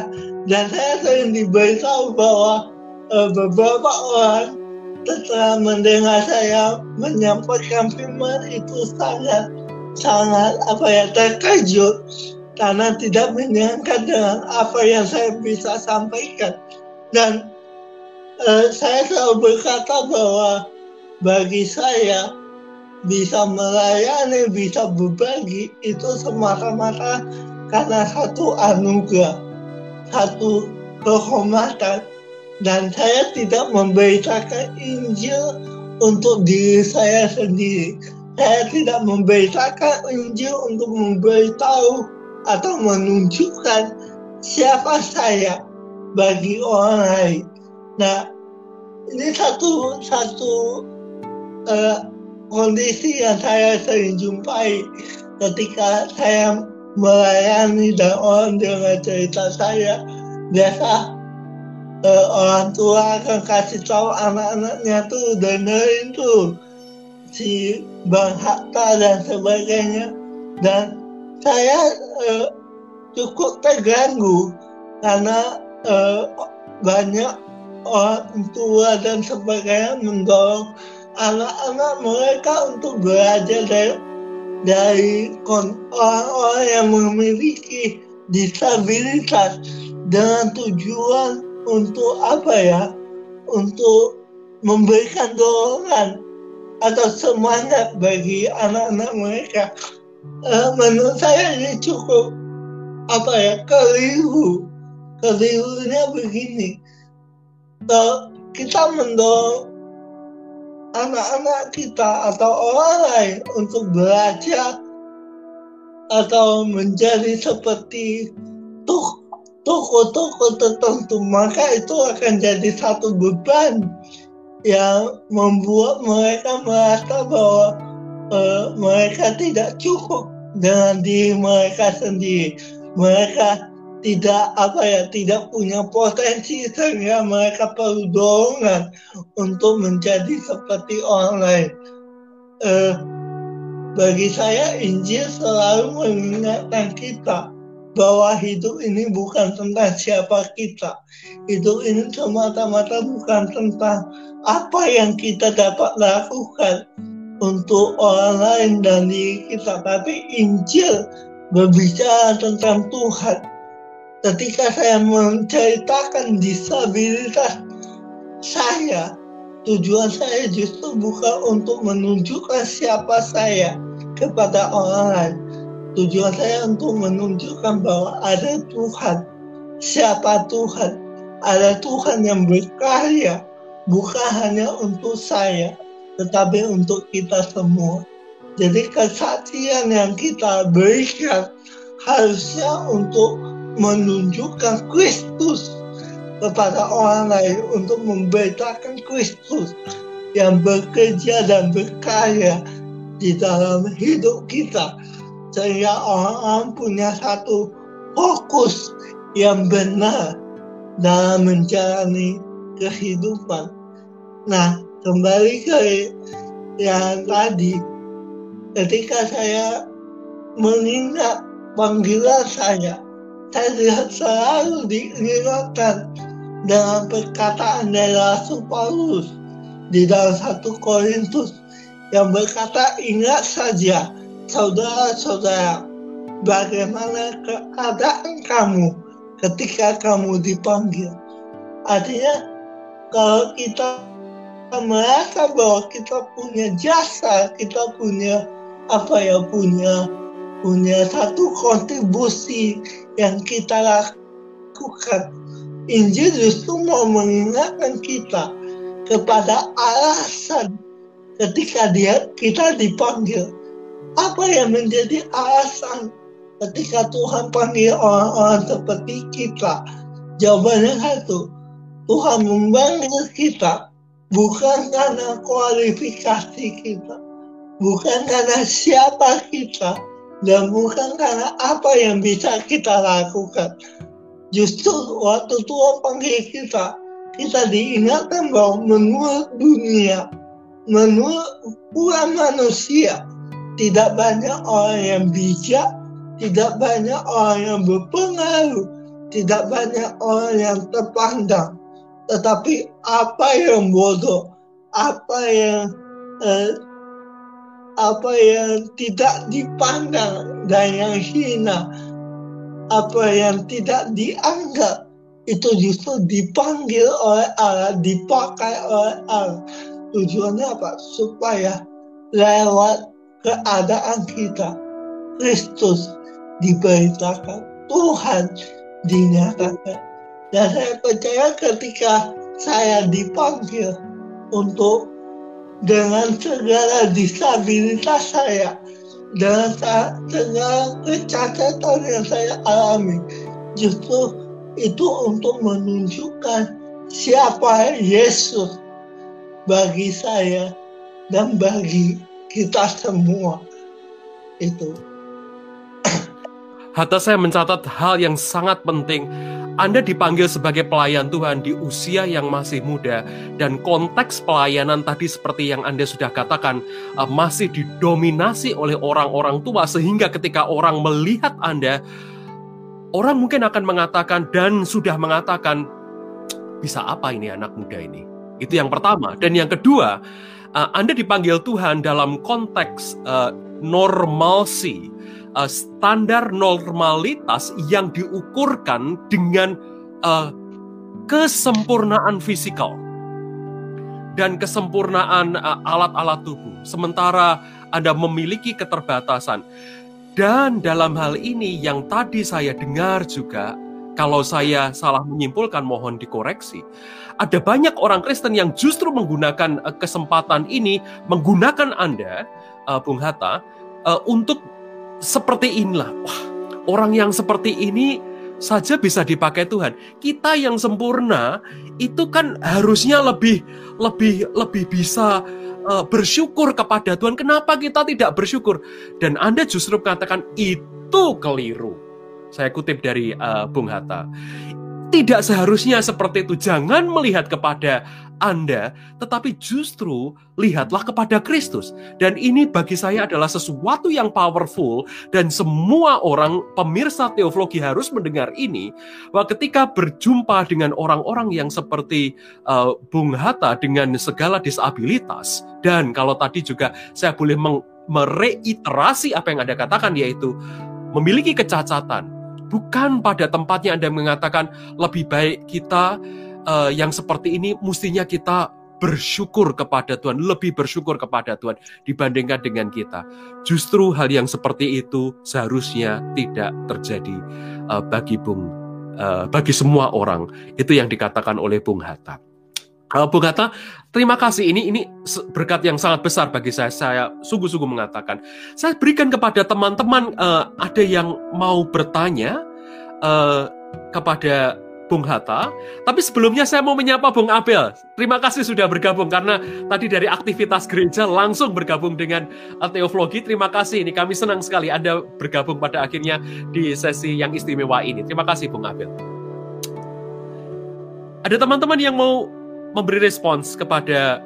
Dan saya sering diberitahu bahwa uh, beberapa orang setelah mendengar saya menyampaikan firman itu sangat sangat apa ya terkejut karena tidak menyangka dengan apa yang saya bisa sampaikan dan uh, saya selalu berkata bahwa bagi saya bisa melayani, bisa berbagi itu semata-mata karena satu anugerah, satu kehormatan dan saya tidak memberitakan Injil untuk diri saya sendiri. Saya tidak memberitakan Injil untuk memberitahu atau menunjukkan siapa saya bagi orang lain. Nah, ini satu satu uh, kondisi yang saya sering jumpai ketika saya melayani dan orang dengan cerita saya biasa uh, orang tua akan kasih tahu anak-anaknya tuh dengerin tuh si Bang Hatta dan sebagainya dan saya uh, cukup terganggu karena uh, banyak orang tua dan sebagainya mendorong anak-anak mereka untuk belajar dari dari orang-orang yang memiliki disabilitas dengan tujuan untuk apa ya? Untuk memberikan dorongan atau semangat bagi anak-anak mereka uh, menurut saya ini cukup apa ya keliru. Kelirunya begini. Atau kita mendorong anak-anak kita atau orang lain untuk belajar atau menjadi seperti toko-toko tertentu maka itu akan jadi satu beban yang membuat mereka merasa bahwa uh, mereka tidak cukup dengan diri mereka sendiri mereka tidak apa ya tidak punya potensi sehingga mereka perlu dorongan untuk menjadi seperti orang lain. Eh, bagi saya Injil selalu mengingatkan kita bahwa hidup ini bukan tentang siapa kita. Hidup ini semata-mata bukan tentang apa yang kita dapat lakukan untuk orang lain dan diri kita, tapi Injil berbicara tentang Tuhan ketika saya menceritakan disabilitas saya, tujuan saya justru bukan untuk menunjukkan siapa saya kepada orang lain. Tujuan saya untuk menunjukkan bahwa ada Tuhan. Siapa Tuhan? Ada Tuhan yang berkarya, bukan hanya untuk saya, tetapi untuk kita semua. Jadi kesaksian yang kita berikan harusnya untuk menunjukkan Kristus kepada orang lain untuk memberitakan Kristus yang bekerja dan berkarya di dalam hidup kita sehingga orang-orang punya satu fokus yang benar dalam menjalani kehidupan. Nah, kembali ke yang tadi, ketika saya mengingat panggilan saya, saya selalu diingatkan dengan perkataan dari Rasul Paulus. Di dalam satu Korintus yang berkata ingat saja saudara-saudara bagaimana keadaan kamu ketika kamu dipanggil. Artinya kalau kita merasa bahwa kita punya jasa kita punya apa ya punya punya satu kontribusi yang kita lakukan Injil justru mau mengingatkan kita kepada alasan ketika dia kita dipanggil. Apa yang menjadi alasan ketika Tuhan panggil orang-orang seperti kita? Jawabannya satu, Tuhan memanggil kita bukan karena kualifikasi kita, bukan karena siapa kita, dan bukan karena apa yang bisa kita lakukan, Justru waktu Tuhan panggil kita, kita diingatkan bahwa menurut dunia, menurut ukuran manusia, tidak banyak orang yang bijak, tidak banyak orang yang berpengaruh, tidak banyak orang yang terpandang. Tetapi apa yang bodoh, apa yang eh, apa yang tidak dipandang dan yang hina, apa yang tidak dianggap itu justru dipanggil oleh Allah, dipakai oleh Allah. Tujuannya apa? Supaya lewat keadaan kita, Kristus diberitakan, Tuhan dinyatakan. Dan saya percaya ketika saya dipanggil untuk dengan segala disabilitas saya, dengan kecacatan yang saya alami justru itu untuk menunjukkan siapa Yesus bagi saya dan bagi kita semua itu. Hatta saya mencatat hal yang sangat penting anda dipanggil sebagai pelayan Tuhan di usia yang masih muda. Dan konteks pelayanan tadi seperti yang Anda sudah katakan uh, masih didominasi oleh orang-orang tua. Sehingga ketika orang melihat Anda orang mungkin akan mengatakan dan sudah mengatakan bisa apa ini anak muda ini. Itu yang pertama. Dan yang kedua uh, Anda dipanggil Tuhan dalam konteks uh, normalsi uh, standar normalitas yang diukurkan dengan uh, kesempurnaan fisikal dan kesempurnaan uh, alat-alat tubuh. Sementara Anda memiliki keterbatasan. Dan dalam hal ini yang tadi saya dengar juga, kalau saya salah menyimpulkan mohon dikoreksi. Ada banyak orang Kristen yang justru menggunakan kesempatan ini, menggunakan Anda, Bung Hatta, untuk seperti inilah. Wah, orang yang seperti ini saja bisa dipakai Tuhan. Kita yang sempurna itu kan harusnya lebih lebih lebih bisa uh, bersyukur kepada Tuhan. Kenapa kita tidak bersyukur? Dan Anda justru mengatakan itu keliru. Saya kutip dari uh, Bung Hatta. Tidak seharusnya seperti itu. Jangan melihat kepada anda, tetapi justru lihatlah kepada Kristus. Dan ini bagi saya adalah sesuatu yang powerful dan semua orang pemirsa teologi harus mendengar ini bahwa ketika berjumpa dengan orang-orang yang seperti uh, Bung Hatta dengan segala disabilitas dan kalau tadi juga saya boleh mereiterasi apa yang Anda katakan yaitu memiliki kecacatan bukan pada tempatnya Anda mengatakan lebih baik kita uh, yang seperti ini mestinya kita bersyukur kepada Tuhan, lebih bersyukur kepada Tuhan dibandingkan dengan kita. Justru hal yang seperti itu seharusnya tidak terjadi uh, bagi Bung uh, bagi semua orang. Itu yang dikatakan oleh Bung Hatta. Uh, Bung Hatta, terima kasih. Ini ini berkat yang sangat besar bagi saya. Saya sungguh-sungguh mengatakan. Saya berikan kepada teman-teman uh, ada yang mau bertanya uh, kepada Bung Hatta. Tapi sebelumnya saya mau menyapa Bung Abel. Terima kasih sudah bergabung karena tadi dari aktivitas gereja langsung bergabung dengan Teoflogi. Terima kasih. Ini kami senang sekali Anda bergabung pada akhirnya di sesi yang istimewa ini. Terima kasih Bung Abel. Ada teman-teman yang mau memberi respons kepada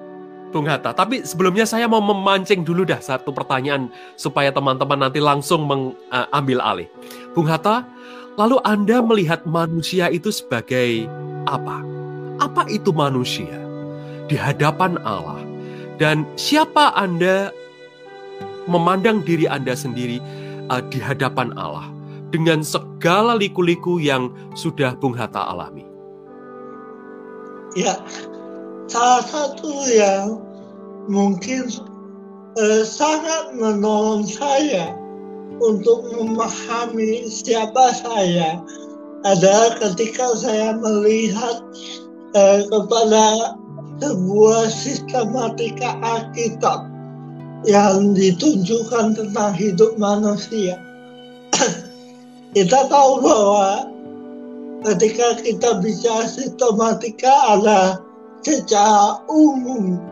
Bung Hatta. Tapi sebelumnya saya mau memancing dulu dah satu pertanyaan supaya teman-teman nanti langsung mengambil alih. Bung Hatta, Lalu Anda melihat manusia itu sebagai apa? apa itu manusia di hadapan Allah dan siapa Anda memandang diri Anda sendiri uh, di hadapan Allah dengan segala liku-liku yang sudah Bung Hatta alami. Ya, salah satu yang mungkin uh, sangat menolong saya untuk memahami siapa saya adalah ketika saya melihat eh, kepada sebuah sistematika Alkitab yang ditunjukkan tentang hidup manusia. kita tahu bahwa ketika kita bicara sistematika ada secara umum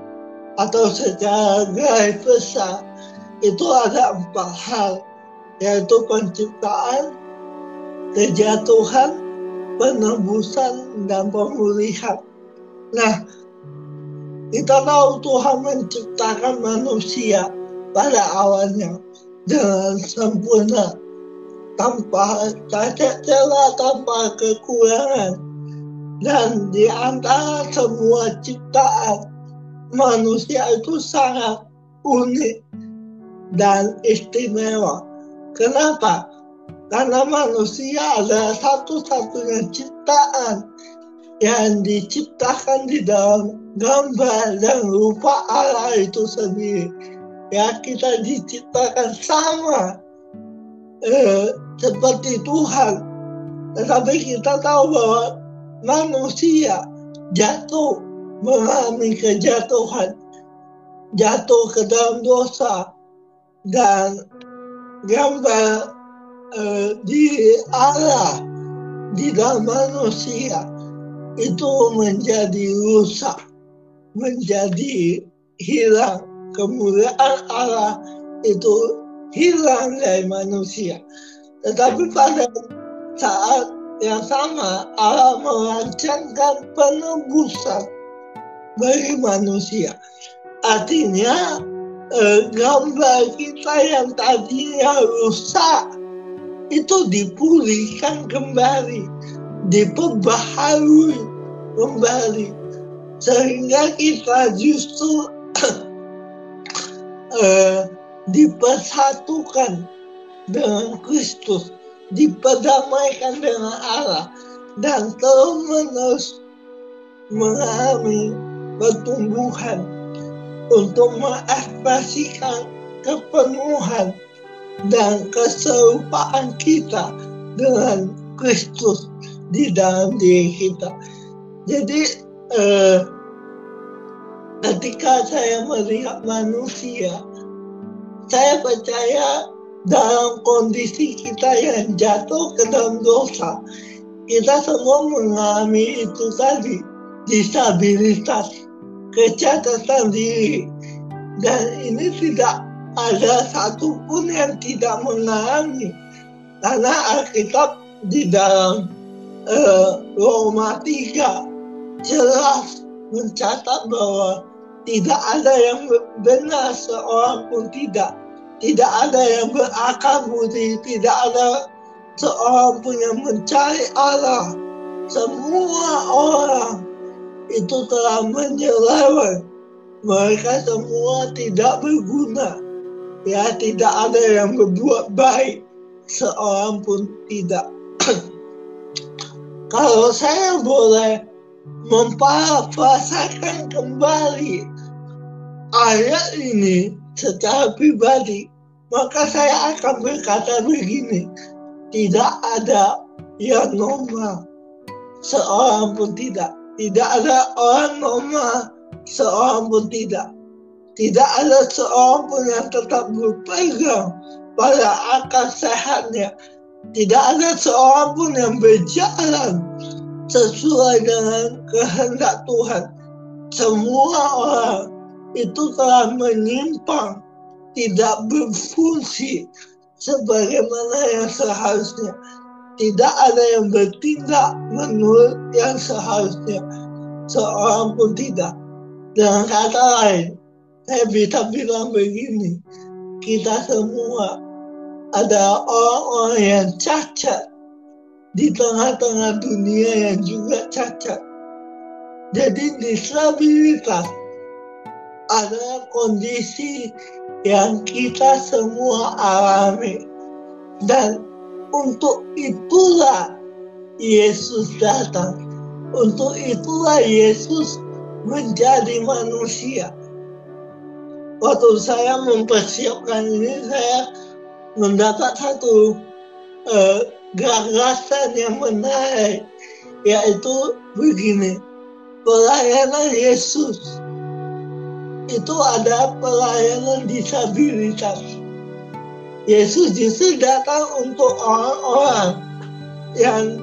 atau secara garis besar itu ada empat hal yaitu penciptaan, kejatuhan, penebusan, dan pemulihan. Nah, kita tahu Tuhan menciptakan manusia pada awalnya dengan sempurna, tanpa cacat celah, tanpa kekurangan. Dan di antara semua ciptaan, manusia itu sangat unik dan istimewa. Kenapa? Karena manusia adalah satu-satunya ciptaan yang diciptakan di dalam gambar dan rupa Allah itu sendiri. Ya kita diciptakan sama eh, seperti Tuhan. Tetapi kita tahu bahwa manusia jatuh mengalami kejatuhan, jatuh ke dalam dosa, dan gambar uh, di Allah di dalam manusia itu menjadi rusak, menjadi hilang kemuliaan Allah itu hilang dari manusia. Tetapi pada saat yang sama Allah merancangkan penebusan bagi manusia. Artinya gambar kita yang tadinya rusak. Itu dipulihkan kembali, diperbaharui kembali, sehingga kita justru eh, dipersatukan dengan Kristus, diperdamaikan dengan Allah, dan terus menerus mengalami pertumbuhan untuk mengekspresikan kepenuhan dan keserupaan kita dengan Kristus di dalam diri kita. Jadi eh, ketika saya melihat manusia, saya percaya dalam kondisi kita yang jatuh ke dalam dosa, kita semua mengalami itu tadi, disabilitas kecacatan diri dan ini tidak ada satupun yang tidak mengalami. Karena Alkitab di dalam uh, Roma 3 jelas mencatat bahwa tidak ada yang benar seorang pun tidak. Tidak ada yang berakal budi tidak ada seorang pun yang mencari Allah. Semua orang itu telah menyeleweng. Mereka semua tidak berguna. Ya, tidak ada yang berbuat baik. Seorang pun tidak. Kalau saya boleh memparafrasakan kembali ayat ini secara pribadi, maka saya akan berkata begini, tidak ada yang normal, seorang pun tidak. Tidak ada orang normal, seorang pun tidak. Tidak ada seorang pun yang tetap berpegang pada akal sehatnya. Tidak ada seorang pun yang berjalan sesuai dengan kehendak Tuhan. Semua orang itu telah menyimpang, tidak berfungsi sebagaimana yang seharusnya tidak ada yang bertindak menurut yang seharusnya. Seorang pun tidak. Dengan kata lain saya bisa bilang begini. Kita semua ada orang-orang yang cacat di tengah-tengah dunia yang juga cacat. Jadi disabilitas adalah kondisi yang kita semua alami. Dan untuk itulah Yesus datang. Untuk itulah Yesus menjadi manusia. Waktu saya mempersiapkan ini, saya mendapat satu uh, gagasan yang menarik, yaitu begini, pelayanan Yesus itu ada pelayanan disabilitas. Yesus justru datang untuk orang-orang yang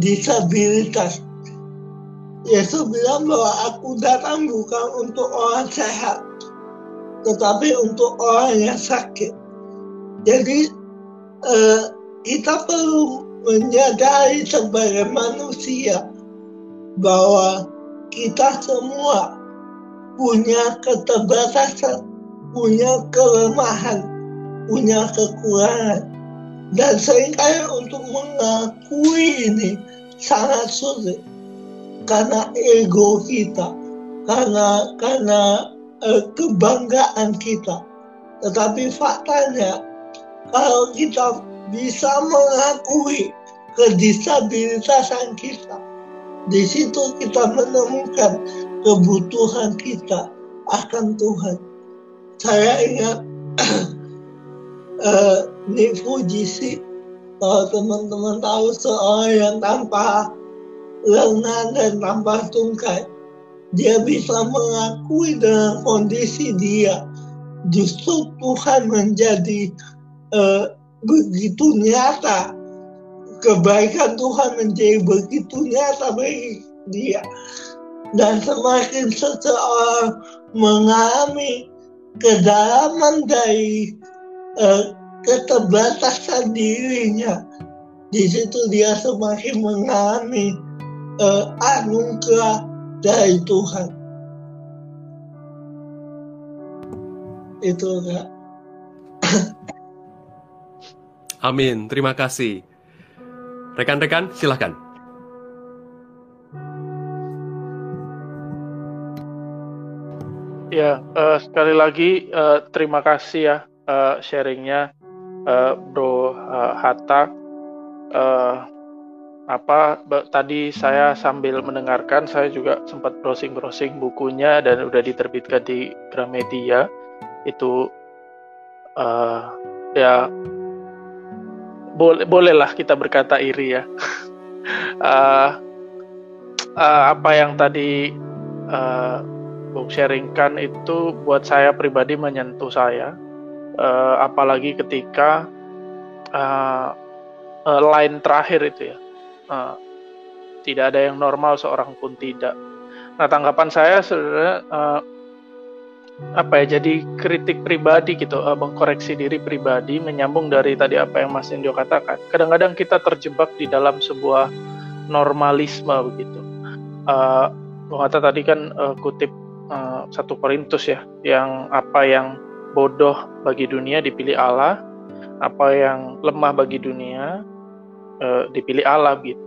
disabilitas. Yesus bilang bahwa aku datang bukan untuk orang sehat, tetapi untuk orang yang sakit. Jadi eh, kita perlu menyadari sebagai manusia bahwa kita semua punya keterbatasan, punya kelemahan, punya kekurangan. Dan sering kali untuk mengakui ini sangat sulit karena ego kita, karena karena eh, kebanggaan kita. Tetapi faktanya kalau kita bisa mengakui kedisabilitasan kita, di situ kita menemukan kebutuhan kita akan Tuhan. Saya ingat uh, Fujisi, kalau teman-teman tahu seorang yang tanpa lengan dan tanpa tungkai, dia bisa mengakui dengan kondisi dia. Justru Tuhan menjadi uh, begitu nyata, kebaikan Tuhan menjadi begitu nyata bagi dia. Dan semakin seseorang mengalami kedalaman dari uh, keterbatasan dirinya, di situ dia semakin mengalami uh, anugerah dari Tuhan. Itu kak. Amin. Terima kasih. Rekan-rekan, silahkan. Ya, uh, sekali lagi uh, terima kasih ya uh, sharingnya uh, Bro uh, Hatta. Uh, apa tadi saya sambil mendengarkan saya juga sempat browsing-browsing bukunya dan udah diterbitkan di Gramedia. Itu uh, ya boleh bolehlah kita berkata iri ya. Uh, uh, apa yang tadi uh, Bung sharingkan itu buat saya pribadi menyentuh saya, uh, apalagi ketika uh, uh, line terakhir itu ya, uh, tidak ada yang normal seorang pun tidak. Nah tanggapan saya sebenarnya uh, apa ya jadi kritik pribadi gitu, uh, mengkoreksi diri pribadi, menyambung dari tadi apa yang Mas Indio katakan. Kadang-kadang kita terjebak di dalam sebuah normalisme begitu. Uh, Hatta tadi kan uh, kutip satu Korintus ya, yang apa yang bodoh bagi dunia dipilih Allah, apa yang lemah bagi dunia uh, dipilih Allah gitu.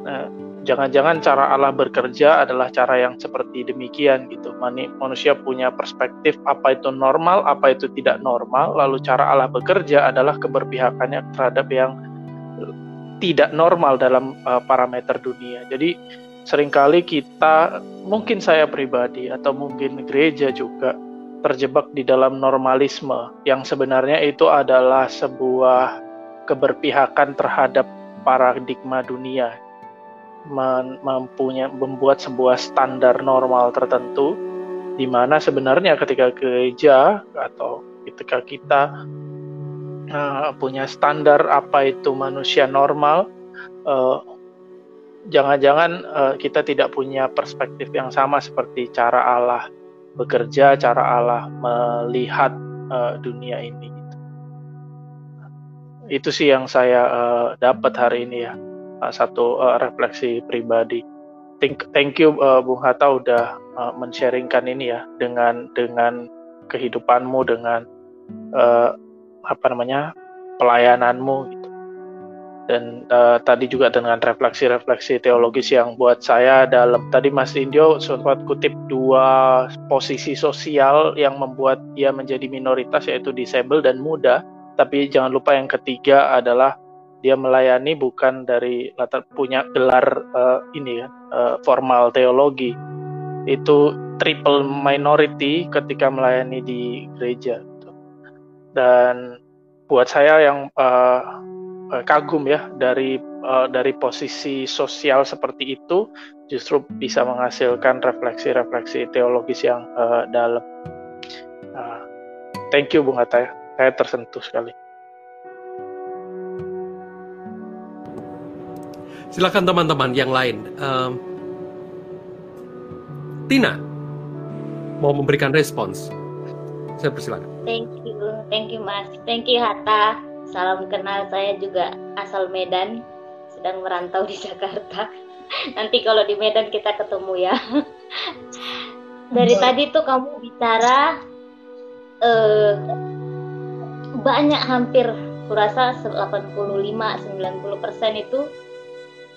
Nah, jangan-jangan cara Allah bekerja adalah cara yang seperti demikian gitu. Mani, manusia punya perspektif apa itu normal, apa itu tidak normal, lalu cara Allah bekerja adalah keberpihakannya terhadap yang tidak normal dalam uh, parameter dunia. Jadi sering kali kita, mungkin saya pribadi atau mungkin gereja juga terjebak di dalam normalisme yang sebenarnya itu adalah sebuah keberpihakan terhadap paradigma dunia mempunyai membuat sebuah standar normal tertentu di mana sebenarnya ketika gereja atau ketika kita uh, punya standar apa itu manusia normal uh, jangan-jangan uh, kita tidak punya perspektif yang sama seperti cara Allah bekerja, cara Allah melihat uh, dunia ini. Gitu. Itu sih yang saya uh, dapat hari ini ya, uh, satu uh, refleksi pribadi. Thank, thank you uh, Bung Hatta udah uh, men-sharingkan ini ya dengan dengan kehidupanmu dengan uh, apa namanya pelayananmu gitu dan uh, tadi juga dengan refleksi-refleksi teologis yang buat saya dalam tadi Mas Indio sempat kutip dua posisi sosial yang membuat dia menjadi minoritas yaitu disable dan muda. Tapi jangan lupa yang ketiga adalah dia melayani bukan dari latar punya gelar uh, ini ya uh, formal teologi. Itu triple minority ketika melayani di gereja dan buat saya yang uh, uh, kagum ya dari uh, dari posisi sosial seperti itu justru bisa menghasilkan refleksi-refleksi teologis yang uh, dalam. Uh, thank you Bung Hatta ya. Saya tersentuh sekali. Silakan teman-teman yang lain. Um, Tina mau memberikan respons. Saya persilakan. Thank you, thank you Mas, thank you Hatta. Salam kenal, saya juga asal Medan, sedang merantau di Jakarta. Nanti kalau di Medan kita ketemu ya. Dari tadi tuh kamu bicara uh, banyak hampir kurasa 85-90% itu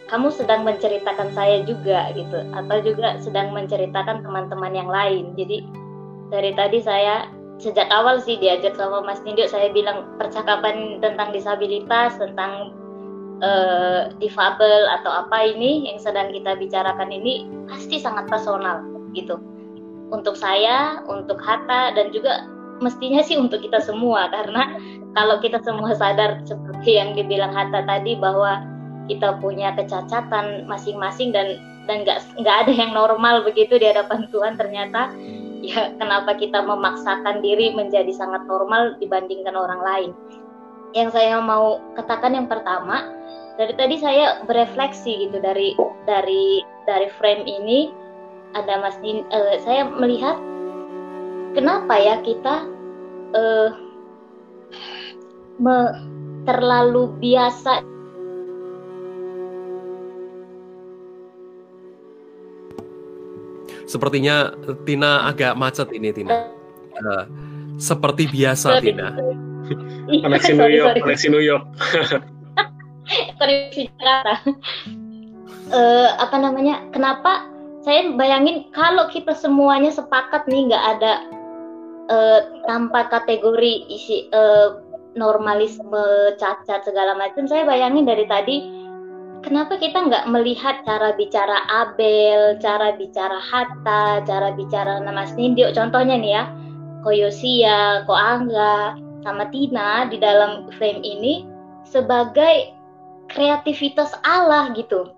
kamu sedang menceritakan saya juga gitu atau juga sedang menceritakan teman-teman yang lain. Jadi dari tadi saya sejak awal sih diajak sama Mas Nindyo saya bilang percakapan tentang disabilitas tentang uh, difabel atau apa ini yang sedang kita bicarakan ini pasti sangat personal gitu. Untuk saya untuk Hatta dan juga mestinya sih untuk kita semua karena kalau kita semua sadar seperti yang dibilang Hatta tadi bahwa kita punya kecacatan masing-masing dan dan nggak nggak ada yang normal begitu di hadapan Tuhan ternyata ya kenapa kita memaksakan diri menjadi sangat normal dibandingkan orang lain? Yang saya mau katakan yang pertama dari tadi saya berefleksi gitu dari dari dari frame ini ada Mas Din, uh, saya melihat kenapa ya kita uh, me, terlalu biasa Sepertinya Tina agak macet ini Tina. Uh, seperti biasa sorry. Tina. koneksi New York, koneksi New York. koneksi Jakarta. Uh, apa namanya? Kenapa? Saya bayangin kalau kita semuanya sepakat nih nggak ada uh, tanpa kategori isi uh, normalisme cacat segala macam. Saya bayangin dari tadi kenapa kita nggak melihat cara bicara Abel, cara bicara Hatta, cara bicara nama Nindyo, contohnya nih ya, Koyosia, Ko Angga, sama Tina di dalam frame ini sebagai kreativitas Allah gitu.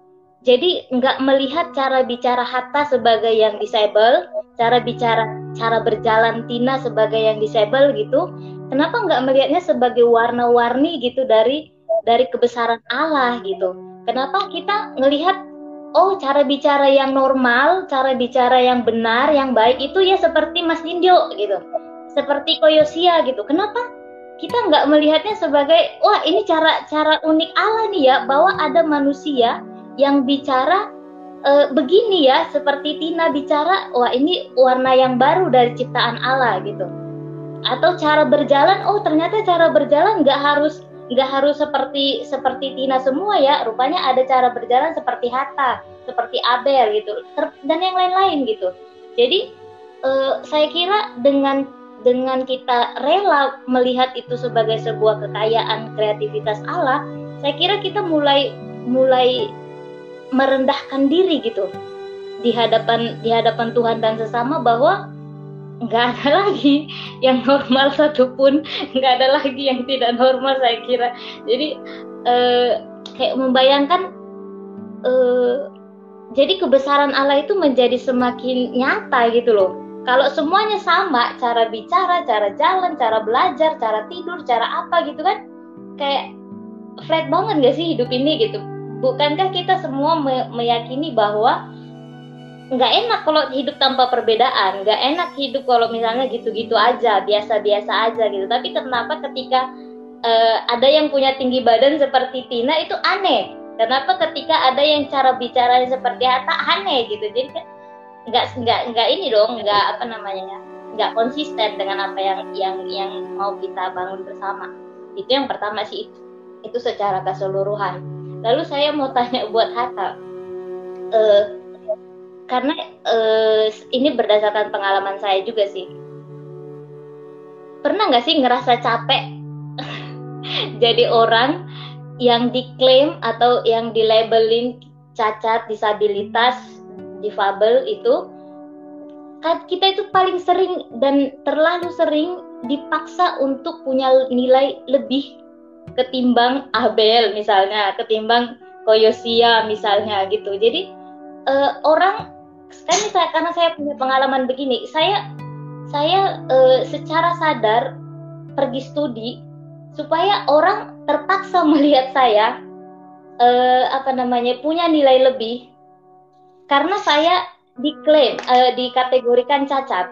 Jadi nggak melihat cara bicara Hatta sebagai yang disable, cara bicara cara berjalan Tina sebagai yang disable gitu. Kenapa nggak melihatnya sebagai warna-warni gitu dari dari kebesaran Allah gitu? Kenapa kita ngelihat oh cara bicara yang normal, cara bicara yang benar, yang baik itu ya seperti Mas Nindyo gitu. Seperti Koyosia gitu. Kenapa kita nggak melihatnya sebagai wah ini cara cara unik Allah nih ya bahwa ada manusia yang bicara e, begini ya seperti Tina bicara wah ini warna yang baru dari ciptaan Allah gitu atau cara berjalan oh ternyata cara berjalan nggak harus nggak harus seperti seperti Tina semua ya. Rupanya ada cara berjalan seperti Hatta seperti Abel gitu. Dan yang lain-lain gitu. Jadi uh, saya kira dengan dengan kita rela melihat itu sebagai sebuah kekayaan kreativitas Allah saya kira kita mulai mulai merendahkan diri gitu. Di hadapan di hadapan Tuhan dan sesama bahwa nggak ada lagi yang normal satupun. Nggak ada lagi yang tidak normal saya kira. Jadi eh, kayak membayangkan eh, jadi kebesaran Allah itu menjadi semakin nyata gitu loh. Kalau semuanya sama cara bicara cara jalan cara belajar cara tidur cara apa gitu kan kayak flat banget gak sih hidup ini gitu? Bukankah kita semua meyakini bahwa nggak enak kalau hidup tanpa perbedaan. Nggak enak hidup kalau misalnya gitu-gitu aja biasa-biasa aja gitu. Tapi kenapa ketika uh, ada yang punya tinggi badan seperti Tina itu aneh? Kenapa ketika ada yang cara bicara seperti Hatta aneh gitu? Jadi kan nggak nggak nggak ini dong nggak apa namanya ya nggak konsisten dengan apa yang yang yang mau kita bangun bersama. Itu yang pertama sih. Itu itu secara keseluruhan. Lalu saya mau tanya buat Hatta uh, karena uh, ini berdasarkan pengalaman saya juga sih pernah nggak sih ngerasa capek jadi orang yang diklaim atau yang dilabelin cacat disabilitas difabel itu kan kita itu paling sering dan terlalu sering dipaksa untuk punya nilai lebih ketimbang Abel misalnya, ketimbang Koyosia misalnya gitu. Jadi uh, orang kan saya karena saya punya pengalaman begini, saya saya uh, secara sadar pergi studi supaya orang terpaksa melihat saya uh, apa namanya punya nilai lebih. Karena saya diklaim uh, dikategorikan cacat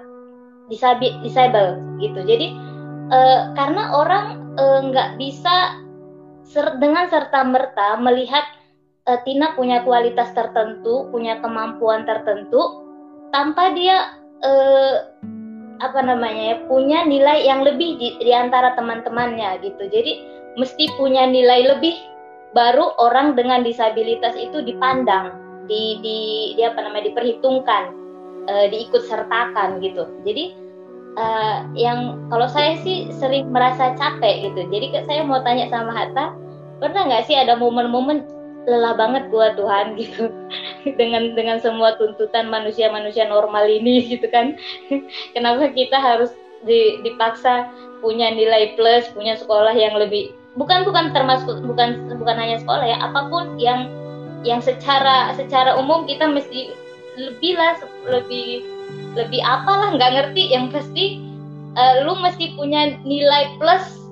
disable gitu. Jadi uh, karena orang nggak uh, bisa ser dengan serta merta melihat uh, Tina punya kualitas tertentu punya kemampuan tertentu tanpa dia uh, apa namanya punya nilai yang lebih di, di antara teman-temannya gitu. Jadi mesti punya nilai lebih baru orang dengan disabilitas itu dipandang di di, di apa namanya diperhitungkan uh, diikut sertakan gitu. Jadi uh, yang kalau saya sih sering merasa capek gitu. Jadi saya mau tanya sama Hatta pernah nggak sih ada momen-momen lelah banget gua Tuhan gitu. Dengan dengan semua tuntutan manusia-manusia normal ini gitu kan. Kenapa kita harus dipaksa punya nilai plus punya sekolah yang lebih bukan bukan termasuk bukan bukan hanya sekolah ya apa pun yang yang secara secara umum kita mesti lebih lah lebih lebih apalah nggak ngerti. Yang pasti uh, lu mesti punya nilai plus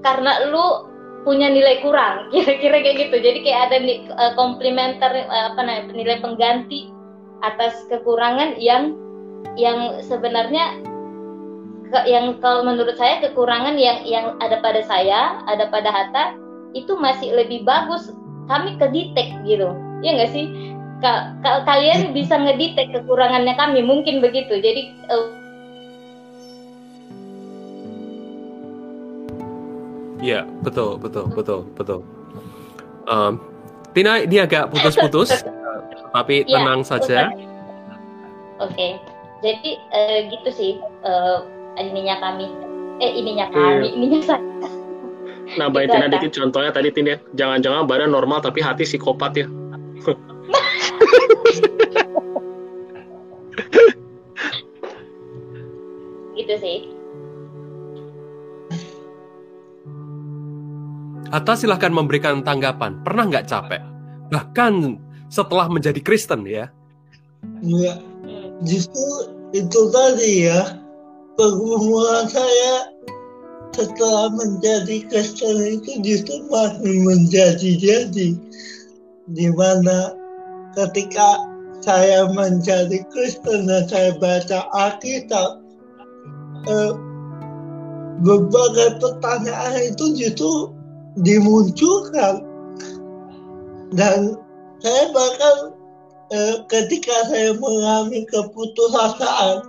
karena lu punya nilai kurang kira-kira kayak gitu. Jadi kayak ada uh, komplementer uh, apa namanya nilai pengganti atas kekurangan yang yang sebenarnya yang kalau menurut saya kekurangan yang yang ada pada saya ada pada Hatta itu masih lebih bagus kami kedetek gitu. Ya nggak sih? Ka, ka, kalian bisa ngedetek kekurangannya kami mungkin begitu. Jadi uh, Ya, betul, betul, betul, betul. Um, Tina, ini agak putus-putus, tapi ya, tenang saja. Oke, okay. jadi uh, gitu sih uh, ininya kami, eh ininya kami, yeah. ininya saya. Nah, Mbak Tina dikit contohnya tadi Tina, jangan-jangan badan normal tapi hati psikopat ya. gitu sih. Hatta silahkan memberikan tanggapan. Pernah nggak capek? Bahkan setelah menjadi Kristen ya? Iya, justru itu tadi ya, pergumulan saya setelah menjadi Kristen itu justru masih menjadi-jadi di mana ketika saya menjadi Kristen dan saya baca Alkitab eh, berbagai pertanyaan itu justru dimunculkan dan saya bahkan eh, ketika saya mengalami keputusasaan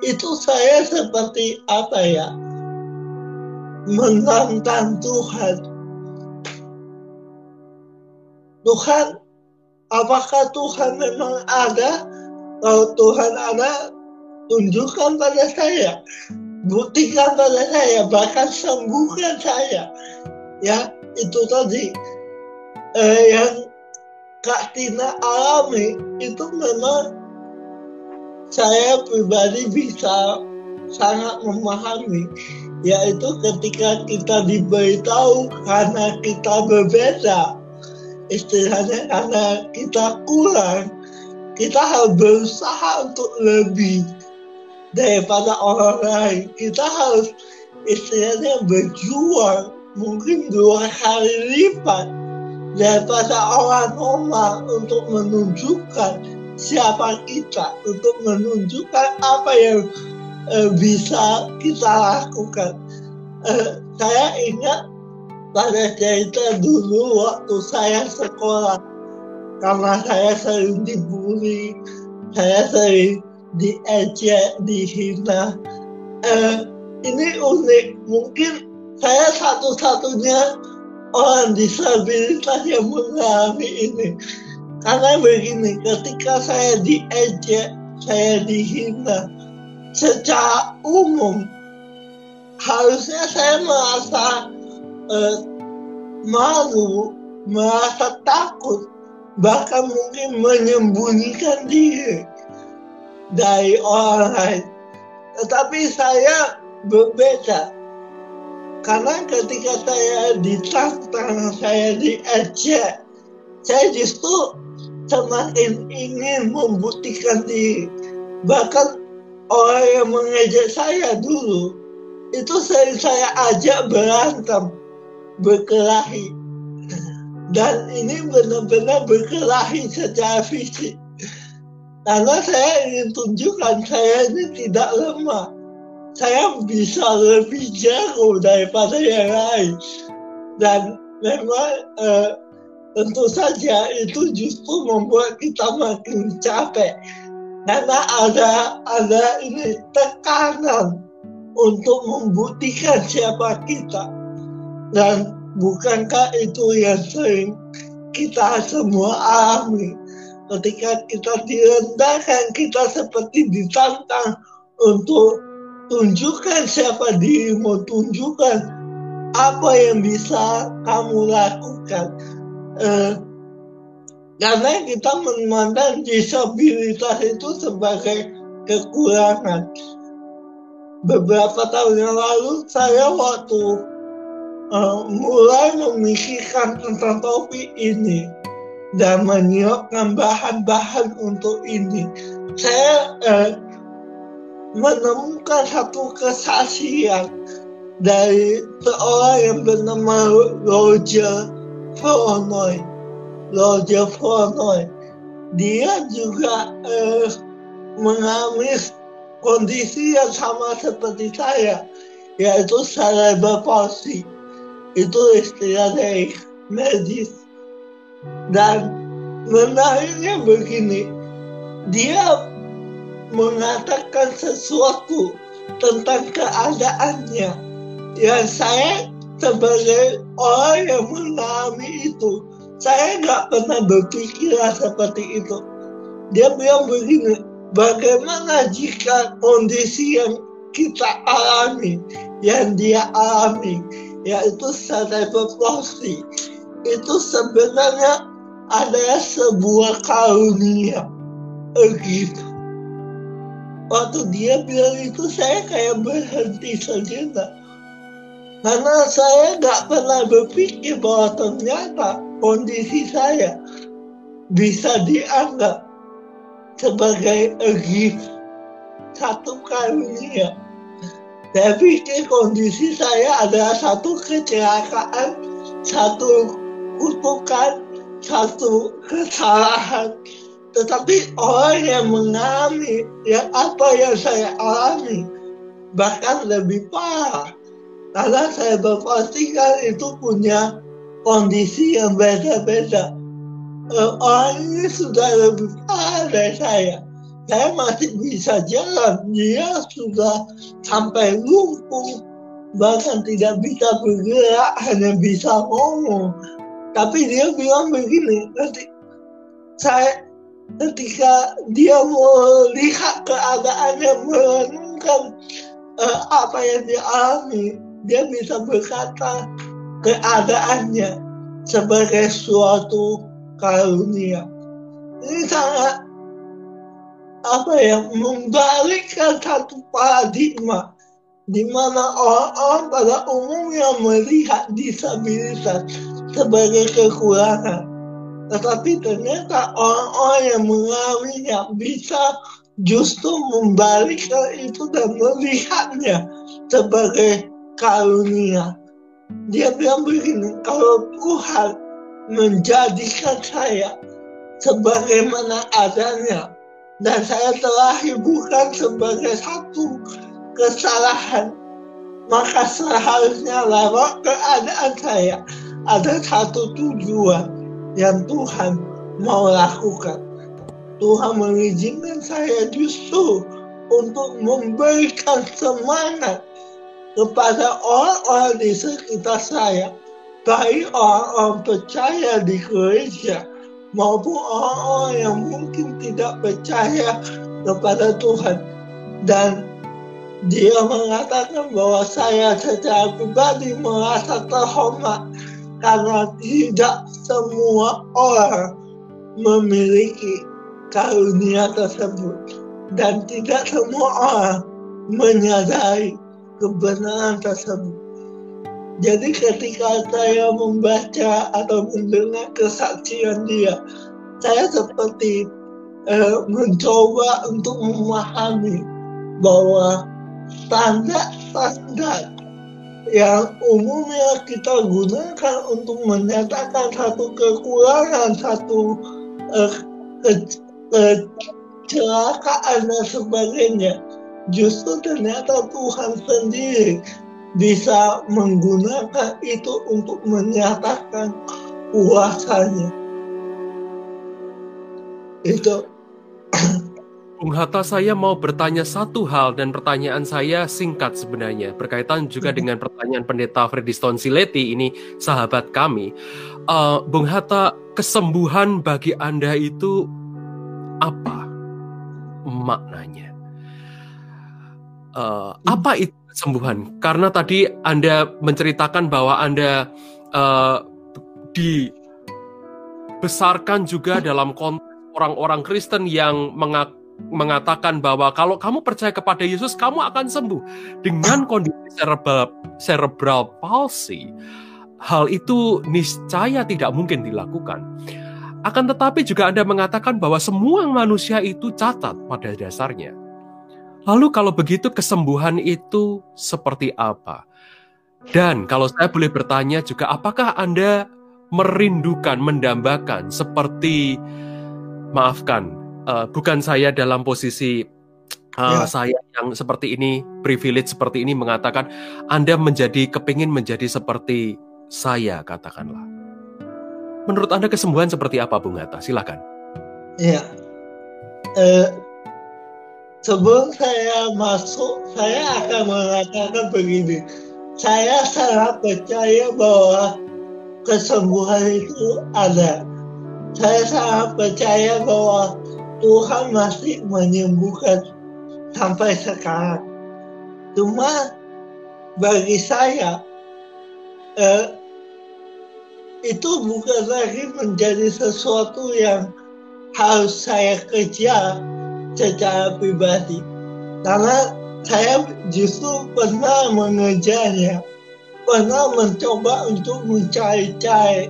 itu saya seperti apa ya menantang Tuhan. Tuhan, apakah Tuhan memang ada? Kalau Tuhan ada, tunjukkan pada saya, buktikan pada saya, bahkan sembuhkan saya. Ya, itu tadi. Eh, yang Kak Tina alami itu memang saya pribadi bisa sangat memahami. Yaitu ketika kita diberitahu karena kita berbeda istilahnya karena kita kurang kita harus berusaha untuk lebih daripada orang lain. Kita harus istilahnya berjuang mungkin dua kali lipat daripada orang normal untuk menunjukkan siapa kita untuk menunjukkan apa yang uh, bisa kita lakukan. Uh, saya ingat pada cerita dulu waktu saya sekolah karena saya sering dibully, saya sering diejek, dihina. Uh, ini unik, mungkin saya satu-satunya orang disabilitas yang mengalami ini. Karena begini, ketika saya diejek, saya dihina secara umum, harusnya saya merasa eh, malu, merasa takut, bahkan mungkin menyembunyikan diri dari orang lain. Tetapi saya berbeda. Karena ketika saya ditantang, saya diejek, saya justru semakin ingin membuktikan diri. Bahkan orang yang mengejek saya dulu, itu sering saya ajak berantem, berkelahi. Dan ini benar-benar berkelahi secara fisik. Karena saya ingin tunjukkan saya ini tidak lemah saya bisa lebih jauh daripada yang lain. Dan memang uh, tentu saja itu justru membuat kita makin capek. Karena ada ada ini tekanan untuk membuktikan siapa kita. Dan bukankah itu yang sering kita semua alami? Ketika kita direndahkan kita seperti ditantang untuk tunjukkan siapa dirimu, tunjukkan apa yang bisa kamu lakukan. Eh, karena kita memandang disabilitas itu sebagai kekurangan. Beberapa tahun yang lalu saya waktu uh, mulai memikirkan tentang topik ini dan menyiapkan bahan-bahan untuk ini, saya uh, menemukan satu kesaksian dari seorang yang bernama Roger Flournoy. Roger Flournoy. Dia juga eh, mengalami kondisi yang sama seperti saya, yaitu cerebral palsy. Itu istilah dari medis. Dan menariknya begini, dia mengatakan sesuatu tentang keadaannya. Yang saya sebagai orang yang mengalami itu saya nggak pernah berpikir seperti itu. Dia bilang begini bagaimana jika kondisi yang kita alami yang dia alami yaitu cerebral palsy itu sebenarnya adalah sebuah karunia. Begitu waktu dia bilang itu saya kayak berhenti sejenak karena saya nggak pernah berpikir bahwa ternyata kondisi saya bisa dianggap sebagai a gift satu karunia. Saya pikir kondisi saya adalah satu kecelakaan, satu kutukan, satu kesalahan, tetapi orang yang mengalami yang apa yang saya alami bahkan lebih parah. Karena saya berpastikan itu punya kondisi yang beda-beda. Eh, orang ini sudah lebih parah dari saya. Saya masih bisa jalan. Dia sudah sampai lumpuh. Bahkan tidak bisa bergerak hanya bisa ngomong. Tapi dia bilang begini nanti saya ketika dia melihat keadaan yang merenungkan uh, apa yang dia alami, dia bisa berkata keadaannya sebagai suatu karunia. Ini sangat apa ya membalikkan satu paradigma di mana orang-orang pada umumnya melihat disabilitas sebagai kekurangan tetapi ternyata orang-orang yang mengalaminya bisa justru membalikkan itu dan melihatnya sebagai karunia. Dia bilang begini, kalau Tuhan menjadikan saya sebagaimana adanya dan saya terlahir bukan sebagai satu kesalahan maka seharusnya lewat keadaan saya ada satu tujuan yang Tuhan mau lakukan. Tuhan mengizinkan saya justru untuk memberikan semangat kepada orang-orang di sekitar saya baik orang-orang percaya di gereja maupun orang-orang yang mungkin tidak percaya kepada Tuhan dan dia mengatakan bahwa saya secara pribadi merasa terhormat karena tidak semua orang memiliki karunia tersebut dan tidak semua orang menyadari kebenaran tersebut. Jadi ketika saya membaca atau mendengar kesaksian dia, saya seperti uh, mencoba untuk memahami bahwa standar-standar yang umumnya kita gunakan untuk menyatakan satu kekurangan, satu ke, ke, kecelakaan dan sebagainya, justru ternyata Tuhan sendiri bisa menggunakan itu untuk menyatakan kuasanya. Itu. Bung Hatta, saya mau bertanya satu hal dan pertanyaan saya singkat sebenarnya berkaitan juga dengan pertanyaan pendeta Freddy Stonsileti ini sahabat kami. Uh, Bung Hatta, kesembuhan bagi Anda itu apa maknanya? Uh, apa itu kesembuhan? Karena tadi Anda menceritakan bahwa Anda uh, dibesarkan juga dalam konteks orang-orang Kristen yang mengak mengatakan bahwa kalau kamu percaya kepada Yesus, kamu akan sembuh dengan kondisi cerebral, cerebral palsy. Hal itu niscaya tidak mungkin dilakukan. Akan tetapi juga Anda mengatakan bahwa semua manusia itu catat pada dasarnya. Lalu kalau begitu kesembuhan itu seperti apa? Dan kalau saya boleh bertanya juga apakah Anda merindukan, mendambakan seperti maafkan, uh, bukan saya dalam posisi uh, ya. saya yang seperti ini, privilege seperti ini mengatakan Anda menjadi kepingin menjadi seperti saya katakanlah. Menurut Anda kesembuhan seperti apa, Bung Hatta? Silakan. Iya. Eh, sebelum saya masuk, saya akan mengatakan begini. Saya sangat percaya bahwa kesembuhan itu ada. Saya sangat percaya bahwa Tuhan masih menyembuhkan sampai sekarang. Cuma bagi saya, eh, itu bukan lagi menjadi sesuatu yang harus saya kerja secara pribadi. Karena saya justru pernah mengejarnya, pernah mencoba untuk mencari-cari.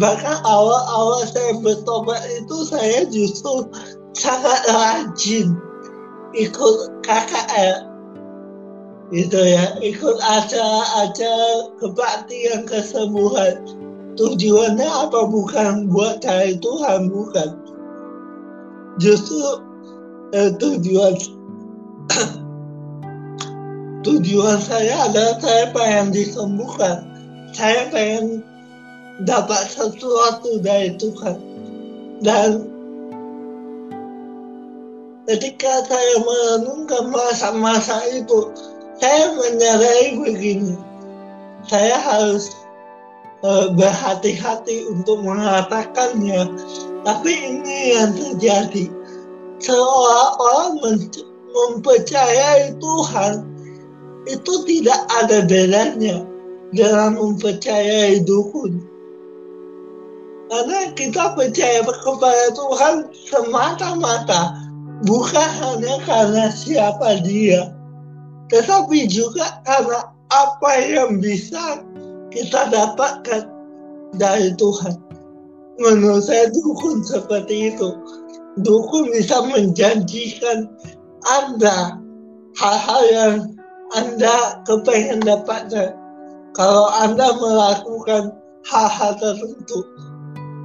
Bahkan awal-awal saya bertobat itu saya justru sangat rajin ikut KKR itu ya ikut acara-acara kebaktian kesembuhan. Tujuannya apa bukan buat cari Tuhan bukan justru eh, tujuan tujuan saya adalah saya pengen disembuhkan. Saya pengen dapat sesuatu dari Tuhan dan ketika saya merenungkan masa-masa itu saya menyadari begini saya harus uh, berhati-hati untuk mengatakannya. Tapi ini yang terjadi. Seolah-olah mempercayai Tuhan itu tidak ada bedanya dalam mempercayai dukun. Karena kita percaya kepada Tuhan semata-mata bukan hanya karena siapa dia, tetapi juga karena apa yang bisa kita dapatkan dari Tuhan. Menurut saya dukun seperti itu. Dukun bisa menjanjikan Anda hal-hal yang Anda kepengen dapatkan. Kalau Anda melakukan hal-hal tertentu.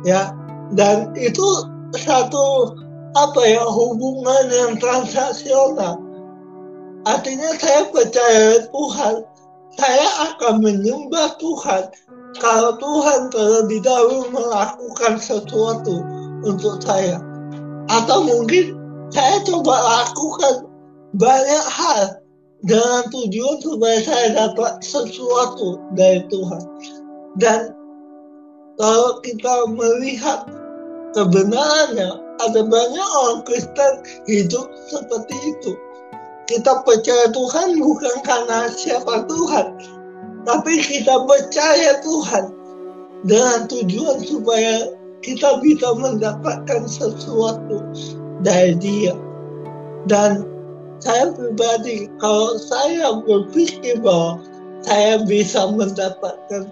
Ya, dan itu satu apa ya hubungan yang transaksional. Artinya saya percaya Tuhan saya akan menyembah Tuhan kalau Tuhan terlebih dahulu melakukan sesuatu untuk saya. Atau mungkin saya coba lakukan banyak hal dengan tujuan supaya saya dapat sesuatu dari Tuhan. Dan kalau kita melihat kebenarannya, ada banyak orang Kristen hidup seperti itu. Kita percaya Tuhan bukan karena siapa Tuhan, tapi kita percaya Tuhan dengan tujuan supaya kita bisa mendapatkan sesuatu dari Dia. Dan saya pribadi, kalau saya berpikir bahwa saya bisa mendapatkan,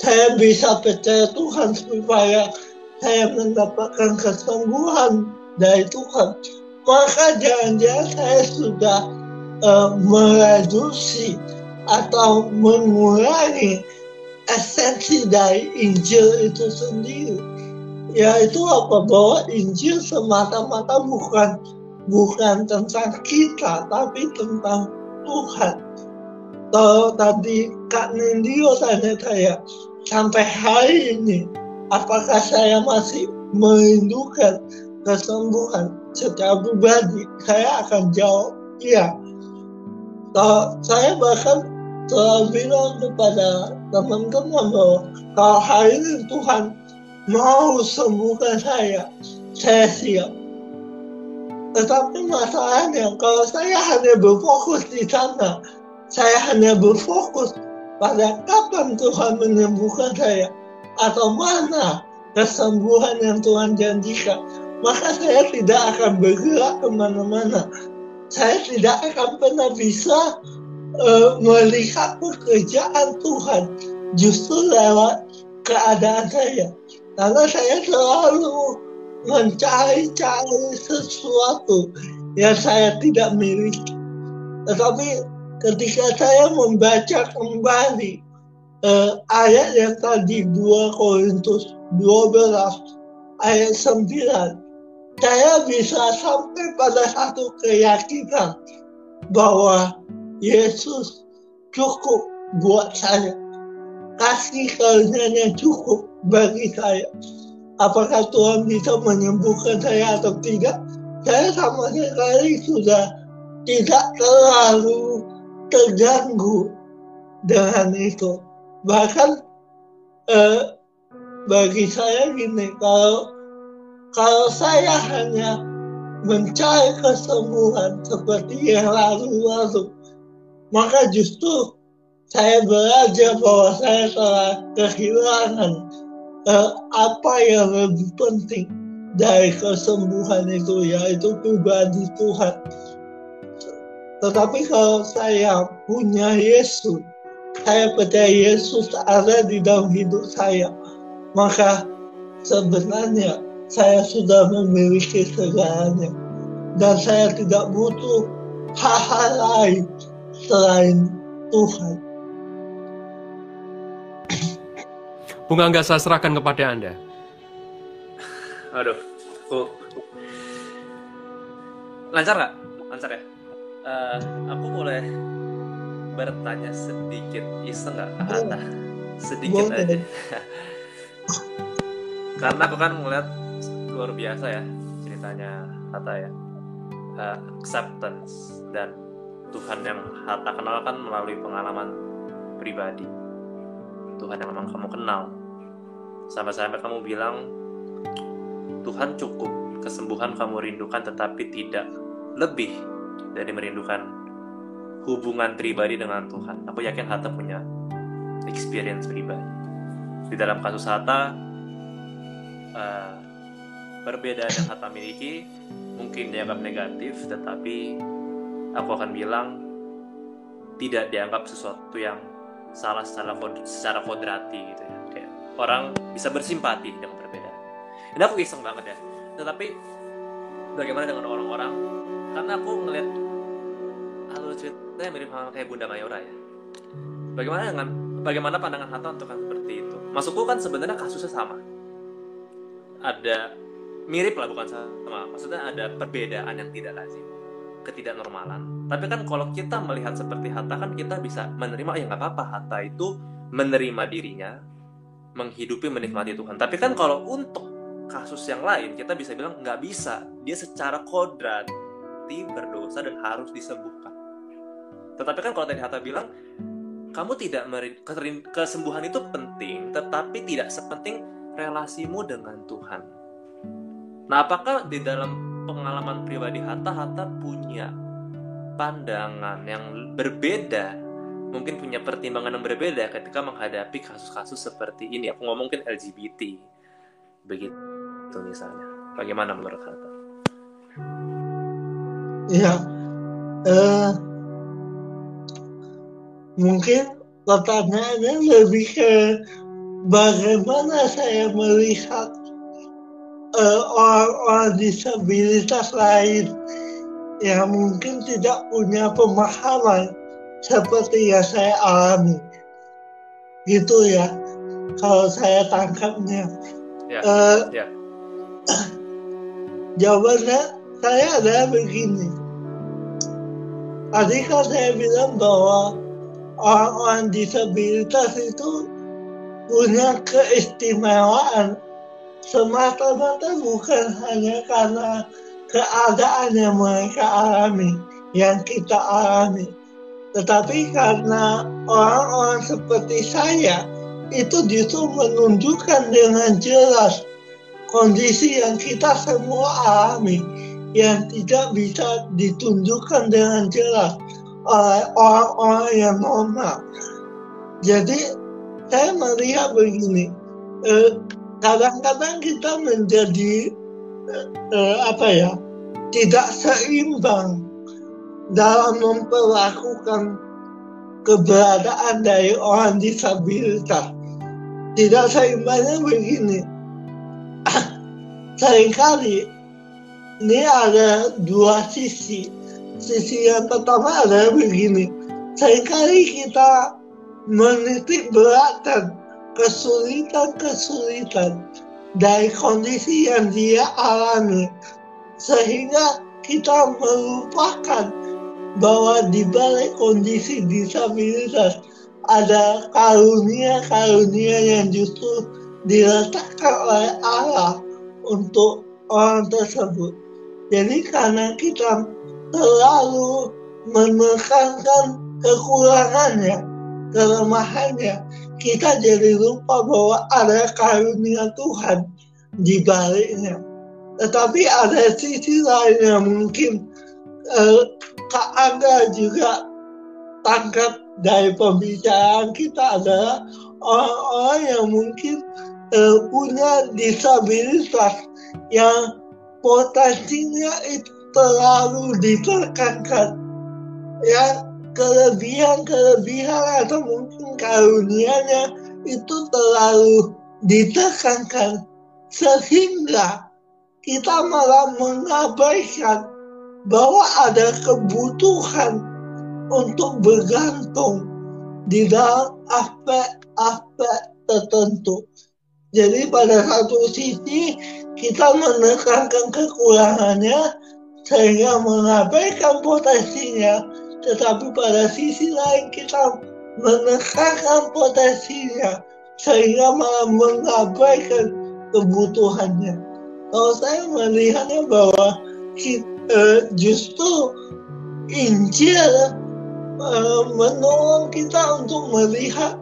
saya bisa percaya Tuhan supaya saya mendapatkan kesembuhan dari Tuhan, maka jangan-jangan saya sudah uh, mereduksi atau mengurangi esensi dari Injil itu sendiri. Yaitu apa? Bahwa Injil semata-mata bukan bukan tentang kita tapi tentang Tuhan. Kalau tadi Kak Nindio tanya saya sampai hari ini apakah saya masih merindukan kesembuhan secara pribadi saya akan jawab iya kalau saya bahkan selalu bilang kepada teman-teman bahwa kalau hari ini Tuhan mau sembuhkan saya, saya siap. Tetapi masalahnya kalau saya hanya berfokus di sana, saya hanya berfokus pada kapan Tuhan menyembuhkan saya? Atau mana kesembuhan yang Tuhan janjikan, maka saya tidak akan bergerak ke mana-mana. Saya tidak akan pernah bisa uh, melihat pekerjaan Tuhan justru lewat keadaan saya. Karena saya selalu mencari-cari sesuatu yang saya tidak miliki. Tetapi ketika saya membaca kembali uh, ayat yang tadi 2 Korintus 12 ayat 9 saya bisa sampai pada satu keyakinan bahwa Yesus cukup buat saya. Kasih karunia cukup bagi saya. Apakah Tuhan bisa menyembuhkan saya atau tidak? Saya sama sekali sudah tidak terlalu terganggu dengan itu. Bahkan eh, bagi saya gini, kalau kalau saya hanya mencari kesembuhan seperti yang lalu-lalu, maka justru saya belajar bahwa saya telah kehilangan uh, apa yang lebih penting dari kesembuhan itu yaitu pribadi Tuhan. Tetapi kalau saya punya Yesus, saya percaya Yesus ada di dalam hidup saya, maka sebenarnya saya sudah memiliki segalanya dan saya tidak butuh hal-hal lain selain Tuhan. Bunga nggak saya serahkan kepada Anda. Aduh, aku lancar nggak? Lancar ya? Uh, aku boleh bertanya sedikit iseng nggak Ata? Sedikit Boleh. aja. Karena aku kan melihat luar biasa ya ceritanya Hatta ya. Uh, acceptance dan Tuhan yang Hatta kenal kan melalui pengalaman pribadi Tuhan yang memang kamu kenal sampai-sampai kamu bilang Tuhan cukup kesembuhan kamu rindukan tetapi tidak lebih dari merindukan hubungan pribadi dengan Tuhan. Aku yakin Hatta punya experience pribadi. Di dalam kasus Hatta uh, perbedaan yang Hatta miliki mungkin dianggap negatif tetapi aku akan bilang tidak dianggap sesuatu yang salah secara secara kodrati gitu ya. Kayak orang bisa bersimpati dengan perbedaan. Ini aku iseng banget ya. Tetapi bagaimana dengan orang-orang karena aku ngeliat alur ceritanya mirip hal kayak Bunda Mayora ya bagaimana dengan bagaimana pandangan Hatta untuk kan seperti itu masukku kan sebenarnya kasusnya sama ada mirip lah bukan sama maksudnya ada perbedaan yang tidak lazim ketidaknormalan. Tapi kan kalau kita melihat seperti Hatta kan kita bisa menerima ya nggak apa-apa Hatta itu menerima dirinya, menghidupi menikmati Tuhan. Tapi kan kalau untuk kasus yang lain kita bisa bilang nggak bisa. Dia secara kodrat berdosa dan harus disembuhkan. Tetapi kan kalau tadi Hatta bilang kamu tidak meri- keterim- kesembuhan itu penting, tetapi tidak sepenting relasimu dengan Tuhan. Nah, apakah di dalam pengalaman pribadi Hatta, Hatta punya pandangan yang berbeda, mungkin punya pertimbangan yang berbeda ketika menghadapi kasus-kasus seperti ini. Aku ngomongin LGBT, begitu misalnya. Bagaimana menurut Hatta? Ya, eh, mungkin pertanyaannya lebih ke bagaimana saya melihat eh, orang-orang disabilitas lain yang mungkin tidak punya pemahaman seperti yang saya alami. Gitu ya, kalau saya tangkapnya. Ya, Eh, ya. Jawabannya saya adalah begini. Tadi kan saya bilang bahwa orang-orang disabilitas itu punya keistimewaan. Semata-mata bukan hanya karena keadaan yang mereka alami, yang kita alami, tetapi karena orang-orang seperti saya itu justru menunjukkan dengan jelas kondisi yang kita semua alami yang tidak bisa ditunjukkan dengan jelas oleh orang-orang yang normal. Jadi saya melihat begini, eh, kadang-kadang kita menjadi eh, eh, apa ya tidak seimbang dalam memperlakukan keberadaan dari orang disabilitas. Tidak seimbangnya begini, sering kali ini ada dua sisi. Sisi yang pertama adalah begini, sering kali kita menitik beratkan kesulitan-kesulitan dari kondisi yang dia alami, sehingga kita melupakan bahwa di balik kondisi disabilitas ada karunia-karunia yang justru diletakkan oleh Allah untuk orang tersebut. Jadi karena kita terlalu menekankan kekurangannya, kelemahannya, kita jadi lupa bahwa ada karunia Tuhan di baliknya. Tetapi ada sisi lain yang mungkin eh, Kak Angga juga tangkap dari pembicaraan kita adalah orang-orang yang mungkin eh, punya disabilitas yang potensinya itu terlalu ditekankan ya kelebihan-kelebihan atau mungkin karunianya itu terlalu ditekankan sehingga kita malah mengabaikan bahwa ada kebutuhan untuk bergantung di dalam aspek-aspek tertentu. Jadi pada satu sisi kita menekankan kekurangannya sehingga mengabaikan potensinya, tetapi pada sisi lain kita menekankan potensinya sehingga malah mengabaikan kebutuhannya. Kalau saya melihatnya bahwa kita, justru Injil uh, menolong kita untuk melihat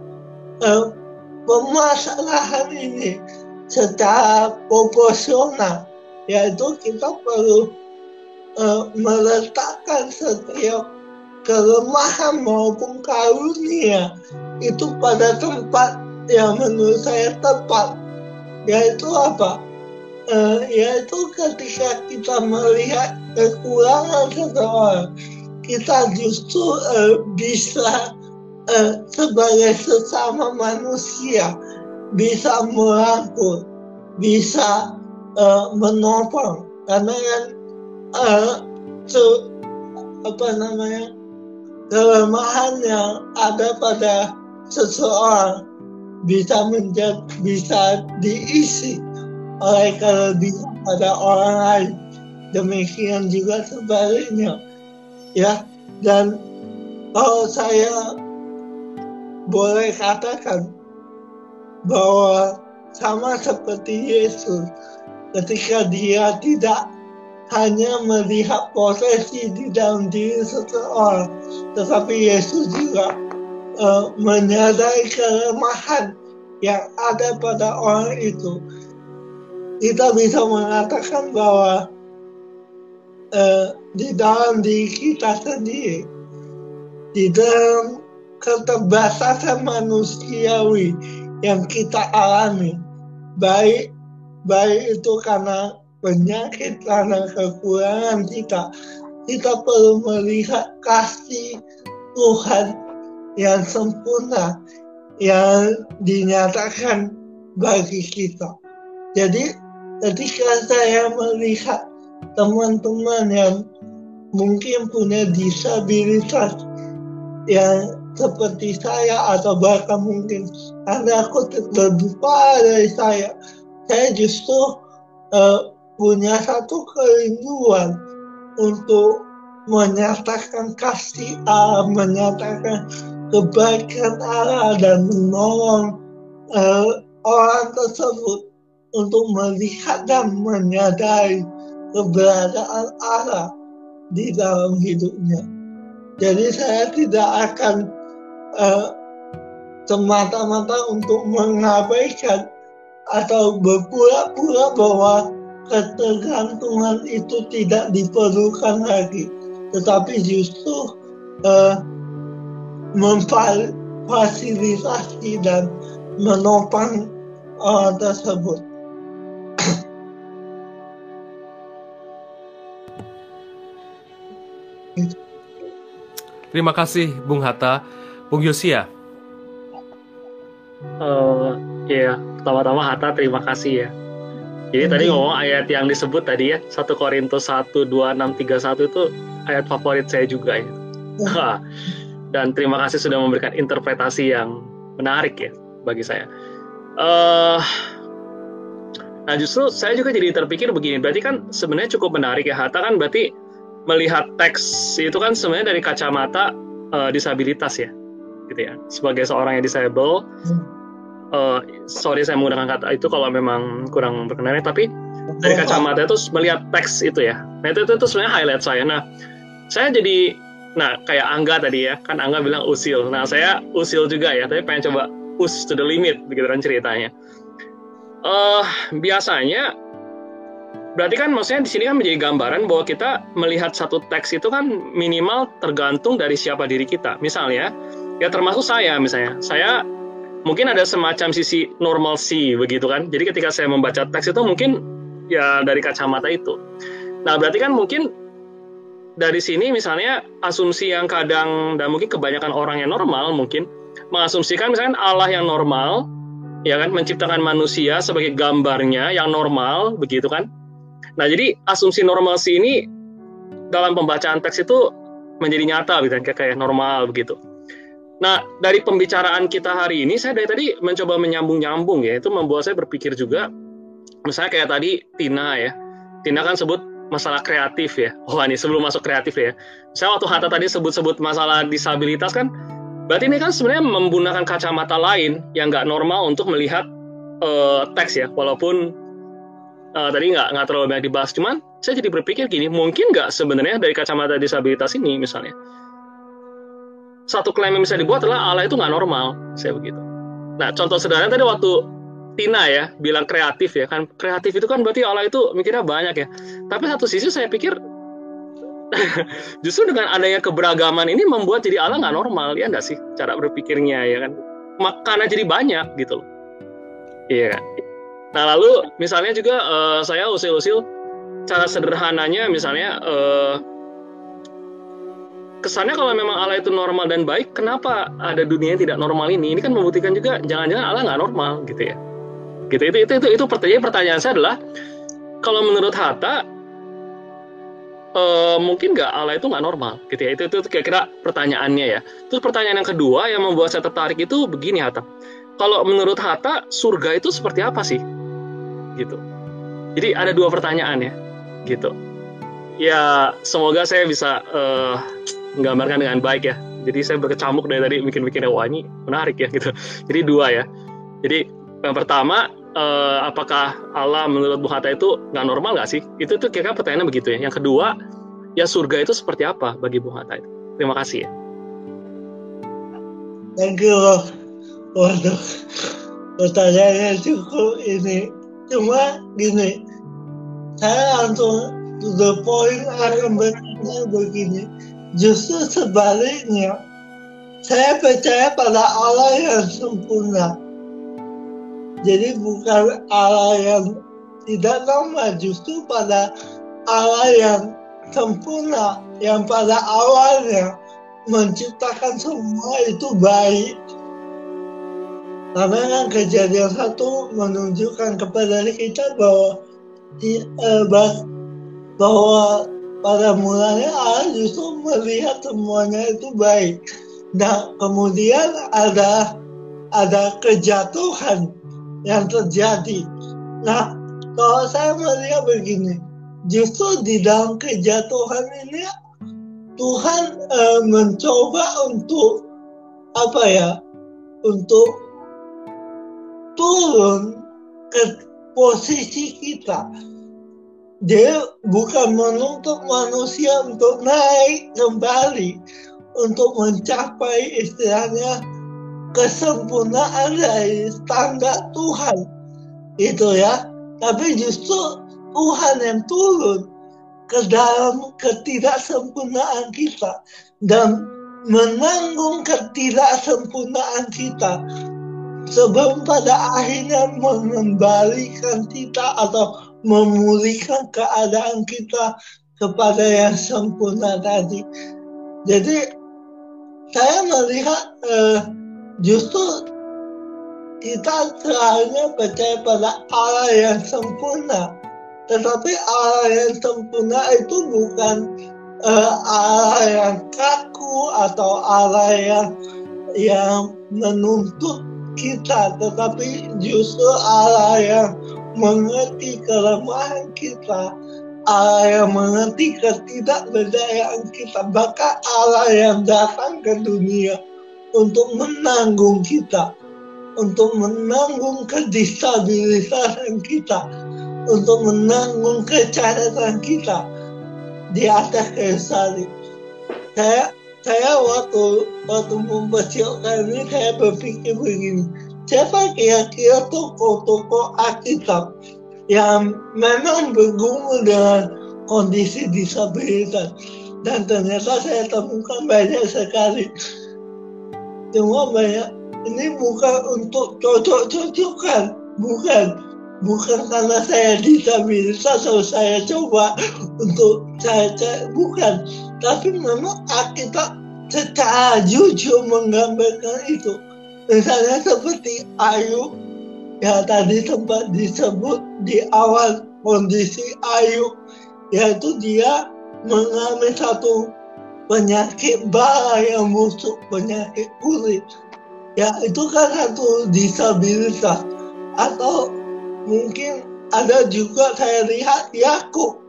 uh, permasalahan ini secara proporsional, yaitu kita perlu uh, meletakkan setiap kelemahan maupun karunia itu pada tempat yang menurut saya tepat, yaitu apa? Uh, yaitu ketika kita melihat kekurangan seseorang, kita justru uh, bisa uh, sebagai sesama manusia bisa merangkul, bisa uh, menopang, karena kan uh, se, apa namanya kelemahan yang ada pada seseorang bisa menjadi bisa diisi oleh kelebihan pada orang lain. Demikian juga sebaliknya ya. Dan kalau saya boleh katakan bahwa sama seperti Yesus ketika dia tidak hanya melihat prosesi di dalam diri seseorang tetapi Yesus juga uh, menyadari kelemahan yang ada pada orang itu, kita bisa mengatakan bahwa uh, di dalam diri kita sendiri, di dalam keterbatasan manusiawi yang kita alami, baik baik itu karena penyakit karena kekurangan kita kita perlu melihat kasih Tuhan yang sempurna yang dinyatakan bagi kita. Jadi ketika saya melihat teman-teman yang mungkin punya disabilitas yang seperti saya atau bahkan mungkin ada aku lebih dari saya, saya justru uh, punya satu kerinduan untuk menyatakan kasih Allah, menyatakan kebaikan Allah dan menolong uh, orang tersebut untuk melihat dan menyadari keberadaan Allah di dalam hidupnya. Jadi saya tidak akan uh, semata-mata untuk mengabaikan atau berpura-pura bahwa ketergantungan itu tidak diperlukan lagi, tetapi justru uh, memfasilitasi dan menopang orang tersebut. Terima kasih Bung Hatta. Bung Yosia. Uh, ya, pertama-tama Hatta terima kasih ya. Jadi hmm. tadi ngomong ayat yang disebut tadi ya, 1 Korintus 1, 2, 6, 3, 1 itu ayat favorit saya juga ya. Hmm. Dan terima kasih sudah memberikan interpretasi yang menarik ya bagi saya. Uh, nah justru saya juga jadi terpikir begini, berarti kan sebenarnya cukup menarik ya. Hatta kan berarti melihat teks itu kan sebenarnya dari kacamata uh, disabilitas ya gitu ya. Sebagai seorang yang disable uh, sorry saya menggunakan kata itu kalau memang kurang berkenan tapi dari kacamata itu melihat teks itu ya. Nah itu itu, itu sebenarnya highlight saya. Nah saya jadi nah kayak Angga tadi ya. Kan Angga bilang usil. Nah saya usil juga ya tapi pengen coba push to the limit begitu kan ceritanya. Uh, biasanya berarti kan maksudnya di sini kan menjadi gambaran bahwa kita melihat satu teks itu kan minimal tergantung dari siapa diri kita. Misalnya, ya termasuk saya misalnya. Saya mungkin ada semacam sisi normal sih begitu kan. Jadi ketika saya membaca teks itu mungkin ya dari kacamata itu. Nah, berarti kan mungkin dari sini misalnya asumsi yang kadang dan mungkin kebanyakan orang yang normal mungkin mengasumsikan misalnya Allah yang normal ya kan menciptakan manusia sebagai gambarnya yang normal begitu kan Nah, jadi asumsi normalsi ini dalam pembacaan teks itu menjadi nyata gitu kayak kayak normal begitu. Nah, dari pembicaraan kita hari ini saya dari tadi mencoba menyambung-nyambung ya, itu membuat saya berpikir juga misalnya kayak tadi Tina ya. Tina kan sebut masalah kreatif ya. Wah, ini sebelum masuk kreatif ya. Saya waktu Hatta tadi sebut-sebut masalah disabilitas kan berarti ini kan sebenarnya menggunakan kacamata lain yang nggak normal untuk melihat uh, teks ya, walaupun uh, tadi nggak nggak terlalu banyak dibahas cuman saya jadi berpikir gini mungkin nggak sebenarnya dari kacamata disabilitas ini misalnya satu klaim yang bisa dibuat adalah Allah itu nggak normal. Saya begitu. Nah contoh sederhana tadi waktu Tina ya bilang kreatif ya kan. Kreatif itu kan berarti Allah itu mikirnya banyak ya. Tapi satu sisi saya pikir justru dengan adanya keberagaman ini membuat jadi Allah nggak normal. Ya nggak sih cara berpikirnya ya kan? Makanya jadi banyak gitu loh. Iya kan? Nah lalu misalnya juga uh, saya usil-usil cara sederhananya misalnya uh, kesannya kalau memang Allah itu normal dan baik, kenapa ada dunia yang tidak normal ini? Ini kan membuktikan juga jangan-jangan Allah nggak normal gitu ya. Gitu itu itu itu, itu pertanyaan pertanyaan saya adalah kalau menurut Hatta uh, mungkin nggak Allah itu nggak normal gitu ya. Itu itu kira-kira pertanyaannya ya. Terus pertanyaan yang kedua yang membuat saya tertarik itu begini Hatta. Kalau menurut Hatta surga itu seperti apa sih? gitu. Jadi ada dua pertanyaan ya, gitu. Ya semoga saya bisa uh, menggambarkan dengan baik ya. Jadi saya berkecamuk dari tadi mikir-mikir wah ini menarik ya gitu. Jadi dua ya. Jadi yang pertama uh, apakah Allah menurut Bu Hatta itu nggak normal nggak sih? Itu tuh kira-kira pertanyaannya begitu ya. Yang kedua ya surga itu seperti apa bagi Bu Hatta itu? Terima kasih ya. thank you waduh pertanyaannya cukup ini cuma gini saya langsung to the point akan bertanya begini justru sebaliknya saya percaya pada Allah yang sempurna. Jadi bukan Allah yang tidak normal justru pada Allah yang sempurna yang pada awalnya menciptakan semua itu baik. Karena kan kejadian satu menunjukkan kepada kita bahwa eh, bahwa pada mulanya Allah justru melihat semuanya itu baik. Nah kemudian ada ada kejatuhan yang terjadi. Nah kalau saya melihat begini, justru di dalam kejatuhan ini Tuhan eh, mencoba untuk apa ya, untuk turun ke posisi kita. Dia bukan menuntut manusia untuk naik kembali untuk mencapai istilahnya kesempurnaan dari standar Tuhan. Itu ya. Tapi justru Tuhan yang turun ke dalam ketidaksempurnaan kita dan menanggung ketidaksempurnaan kita sebelum pada akhirnya mengembalikan kita atau memulihkan keadaan kita kepada yang sempurna tadi. Jadi saya melihat eh, justru kita seharusnya percaya pada Allah yang sempurna. Tetapi Allah yang sempurna itu bukan uh, Allah yang kaku atau Allah yang yang menuntut kita, tetapi justru Allah yang mengerti kelemahan kita, Allah yang mengerti ketidakberdayaan kita, bahkan Allah yang datang ke dunia untuk menanggung kita, untuk menanggung kedistabilitasan kita, untuk menanggung kecacatan kita. Di atas kayu salib. Saya saya waktu waktu mempersiapkan ini saya berpikir begini siapa kira-kira tokoh-tokoh Alkitab yang memang bergumul dengan kondisi disabilitas? Dan ternyata saya temukan banyak sekali. Cuma banyak ini bukan untuk cocok-cocokan bukan bukan karena saya disabilitas atau saya coba untuk saya, saya bukan tapi memang Alkitab secara jujur menggambarkan itu. Misalnya seperti Ayub, ya tadi sempat disebut di awal kondisi Ayub, yaitu dia mengalami satu penyakit bara yang penyakit kulit. Ya itu kan satu disabilitas. Atau mungkin ada juga saya lihat Yakub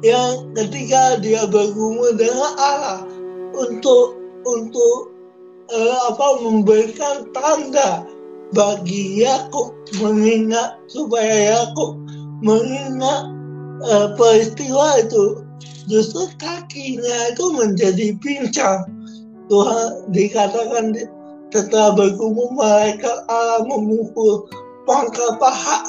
yang ketika dia bergumul dengan Allah untuk untuk uh, apa memberikan tanda bagi Yakub mengingat supaya Yakub mengingat uh, peristiwa itu. Justru kakinya itu menjadi pincang. Tuhan dikatakan setelah bergumul mereka Allah memukul pangkal paha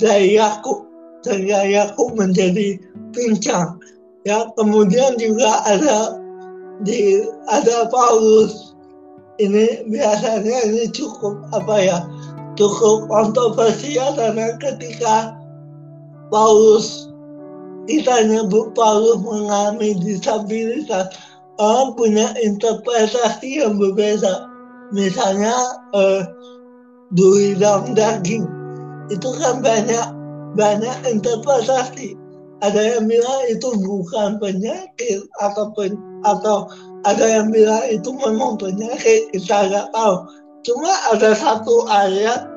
dari Yakub sehingga Yakub menjadi pincang. Ya kemudian juga ada di ada Paulus ini biasanya ini cukup apa ya cukup kontroversial karena ketika Paulus kita nyebut Paulus mengalami disabilitas orang punya interpretasi yang berbeda. Misalnya eh, duri dalam daging. Itu kan banyak banyak interpretasi. Ada yang bilang itu bukan penyakit ataupun atau ada yang bilang itu memang penyakit kita nggak tahu. Cuma ada satu ayat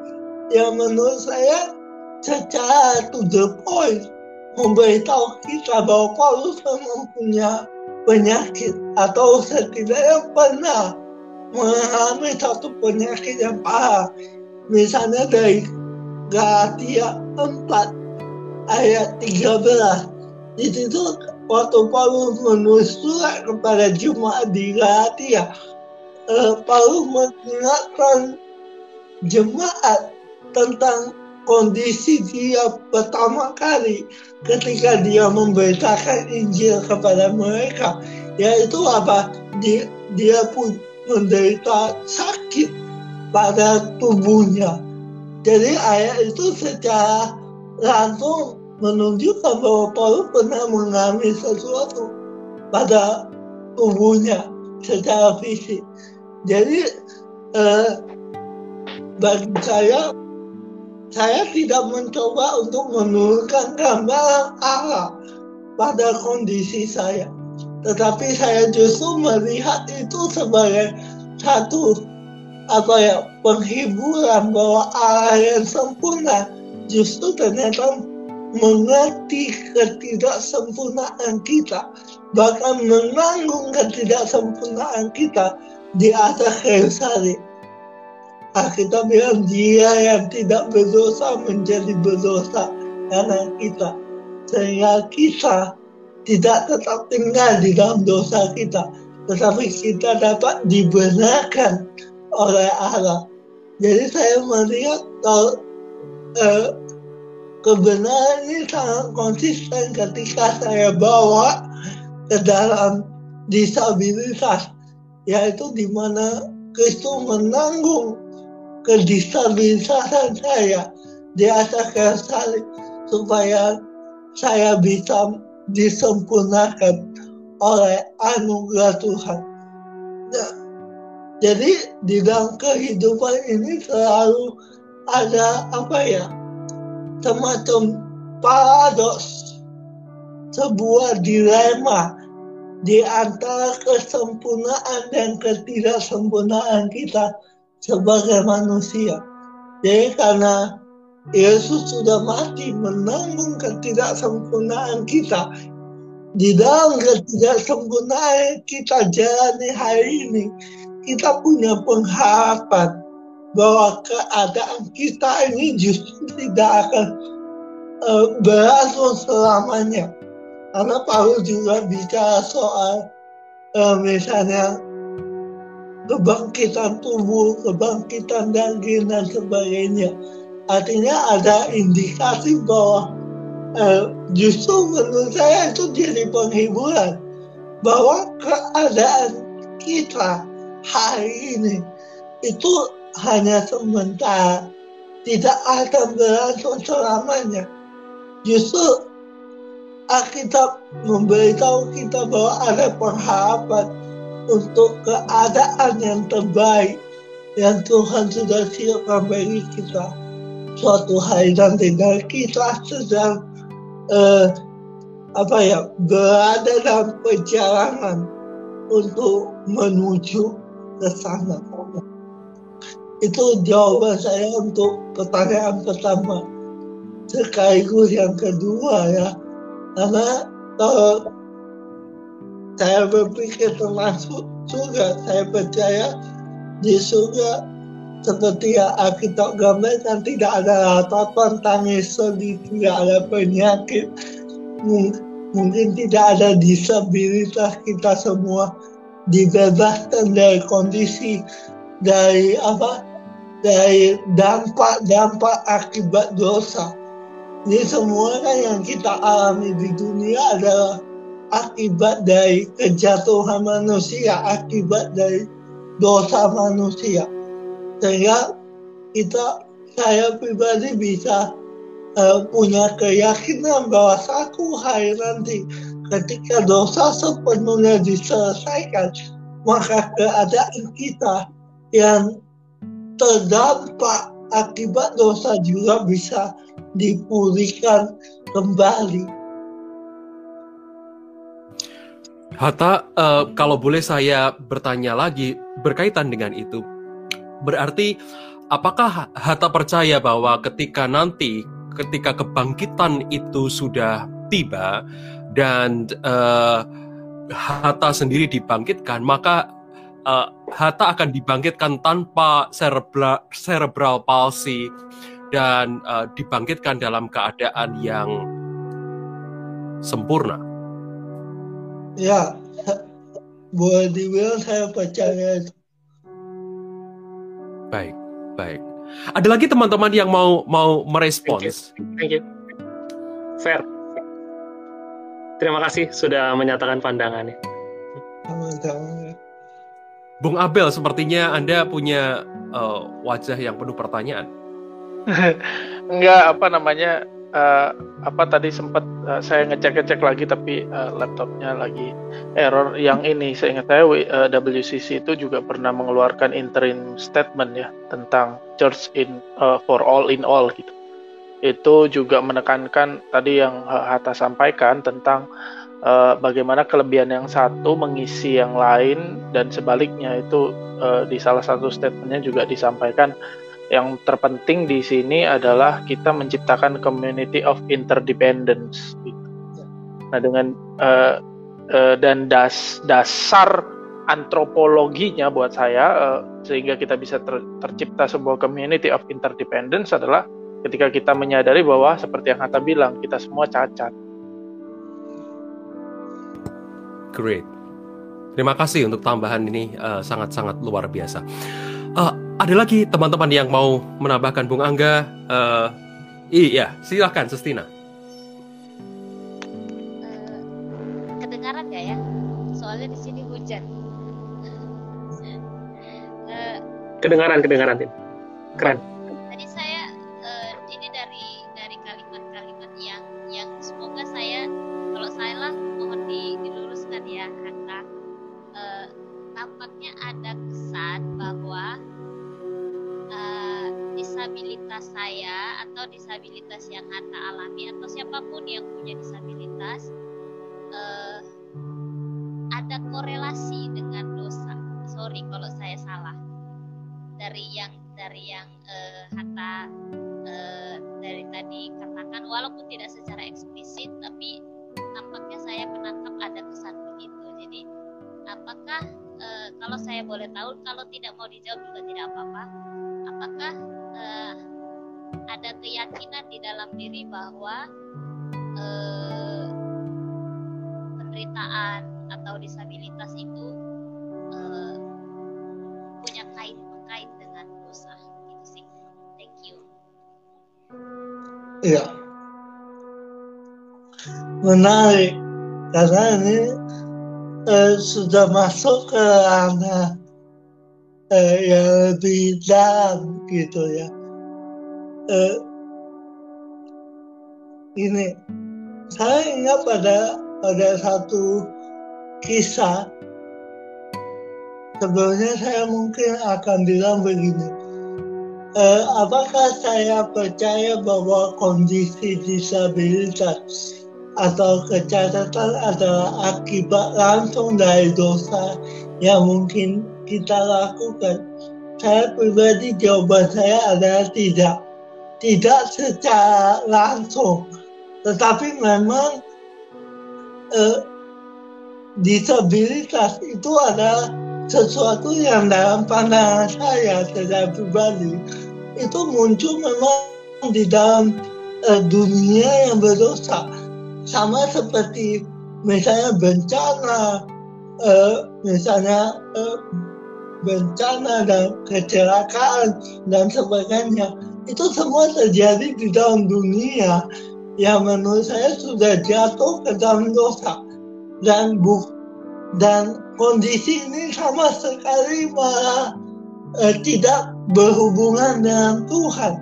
yang menurut saya secara to the point memberitahu kita bahwa Paulus memang punya penyakit atau setidaknya pernah mengalami satu penyakit yang parah misalnya dari Galatia 4 ayat 13 di situ waktu Paulus menulis surat kepada jemaat di Galatia uh, Paulus mengingatkan jemaat tentang kondisi dia pertama kali ketika dia memberitakan Injil kepada mereka. Yaitu apa? Dia, dia pun menderita sakit pada tubuhnya. Jadi ayat itu secara langsung menunjukkan bahwa Paulus pernah mengalami sesuatu pada tubuhnya secara fisik. Jadi eh, bagi saya, saya tidak mencoba untuk menurunkan gambaran Allah pada kondisi saya. Tetapi saya justru melihat itu sebagai satu apa ya penghiburan bahwa Allah yang sempurna justru ternyata mengerti ketidaksempurnaan kita bahkan menanggung ketidaksempurnaan kita di atas kayu salib. Kita bilang dia yang tidak berdosa menjadi berdosa karena kita. Sehingga kita tidak tetap tinggal di dalam dosa kita. Tetapi kita dapat dibenarkan oleh Allah. Jadi saya melihat kalau eh, kebenaran ini sangat konsisten ketika saya bawa ke dalam disabilitas yaitu di mana Kristus menanggung kedisabilitasan saya di atas kayu salib supaya saya bisa disempurnakan oleh anugerah Tuhan. Nah, jadi di dalam kehidupan ini selalu ada apa ya semacam paradoks sebuah dilema di antara kesempurnaan dan ketidaksempurnaan kita sebagai manusia. Jadi karena Yesus sudah mati menanggung ketidaksempurnaan kita. Di dalam ketidaksempurnaan kita jalani hari ini, kita punya pengharapan bahwa keadaan kita ini justru tidak akan uh, berlangsung selamanya karena Paulus juga bicara soal uh, misalnya kebangkitan tubuh, kebangkitan daging dan sebagainya. Artinya ada indikasi bahwa uh, justru menurut saya itu jadi penghiburan bahwa keadaan kita hari ini itu hanya sementara, tidak akan berlangsung selamanya. Justru Alkitab memberitahu kita bahwa ada pengharapan untuk keadaan yang terbaik yang Tuhan sudah siapkan bagi kita suatu hari dan kita sedang uh, apa ya berada dalam perjalanan untuk menuju ke sana. Itu jawaban saya untuk pertanyaan pertama. Sekaligus yang kedua ya, karena uh, saya berpikir termasuk surga saya percaya di surga seperti yang Alkitab gambarkan tidak ada ratapan tangis sedih tidak ada penyakit mungkin tidak ada disabilitas kita semua dibebaskan dari kondisi dari apa dari dampak-dampak akibat dosa ini semua yang kita alami di dunia adalah akibat dari kejatuhan manusia, akibat dari dosa manusia. Sehingga kita, saya pribadi bisa uh, punya keyakinan bahwa satu hari nanti ketika dosa sepenuhnya diselesaikan, maka keadaan kita yang terdampak akibat dosa juga bisa dipulihkan kembali. Hatta, uh, kalau boleh saya bertanya lagi berkaitan dengan itu, berarti apakah Hatta percaya bahwa ketika nanti, ketika kebangkitan itu sudah tiba dan uh, Hatta sendiri dibangkitkan, maka uh, Hatta akan dibangkitkan tanpa cerebral, cerebral palsy dan uh, dibangkitkan dalam keadaan yang sempurna. Ya, boleh dibilang saya percaya itu. Baik, baik. Ada lagi teman-teman yang mau mau merespons? Thank you. Fair. Terima kasih sudah menyatakan pandangannya. Bung Abel, sepertinya Anda punya uh, wajah yang penuh pertanyaan. Enggak, apa namanya? Uh, apa tadi sempat uh, saya ngecek-ngecek lagi tapi uh, laptopnya lagi error. Yang ini saya ingat saya uh, WCC itu juga pernah mengeluarkan interim statement ya tentang church in uh, for all in all gitu. Itu juga menekankan tadi yang Hatta sampaikan tentang uh, bagaimana kelebihan yang satu mengisi yang lain dan sebaliknya itu uh, di salah satu statementnya juga disampaikan yang terpenting di sini adalah kita menciptakan community of interdependence. Nah dengan uh, uh, dan das, dasar antropologinya buat saya uh, sehingga kita bisa ter, tercipta sebuah community of interdependence adalah ketika kita menyadari bahwa seperti yang Hatta bilang kita semua cacat Great. Terima kasih untuk tambahan ini eh, sangat-sangat uh, luar biasa. Uh, ada lagi teman-teman yang mau menambahkan Bung Angga? Uh, iya, silahkan Sestina. Uh, kedengaran nggak ya? Soalnya di sini hujan. uh, kedengaran, kedengaran, Keren. Menarik karena ini eh, sudah masuk ke ranah eh, yang lebih dalam gitu ya. Eh, ini saya ingat pada pada satu kisah. Sebelumnya saya mungkin akan bilang begini. Eh, apakah saya percaya bahwa kondisi disabilitas atau kecacatan adalah akibat langsung dari dosa yang mungkin kita lakukan. Saya pribadi jawaban saya adalah tidak. Tidak secara langsung. Tetapi memang eh, disabilitas itu adalah sesuatu yang dalam pandangan saya secara pribadi itu muncul memang di dalam eh, dunia yang berdosa sama seperti misalnya bencana, uh, misalnya uh, bencana dan kecelakaan dan sebagainya itu semua terjadi di dalam dunia yang menurut saya sudah jatuh ke dalam dosa dan bu dan kondisi ini sama sekali malah uh, tidak berhubungan dengan Tuhan.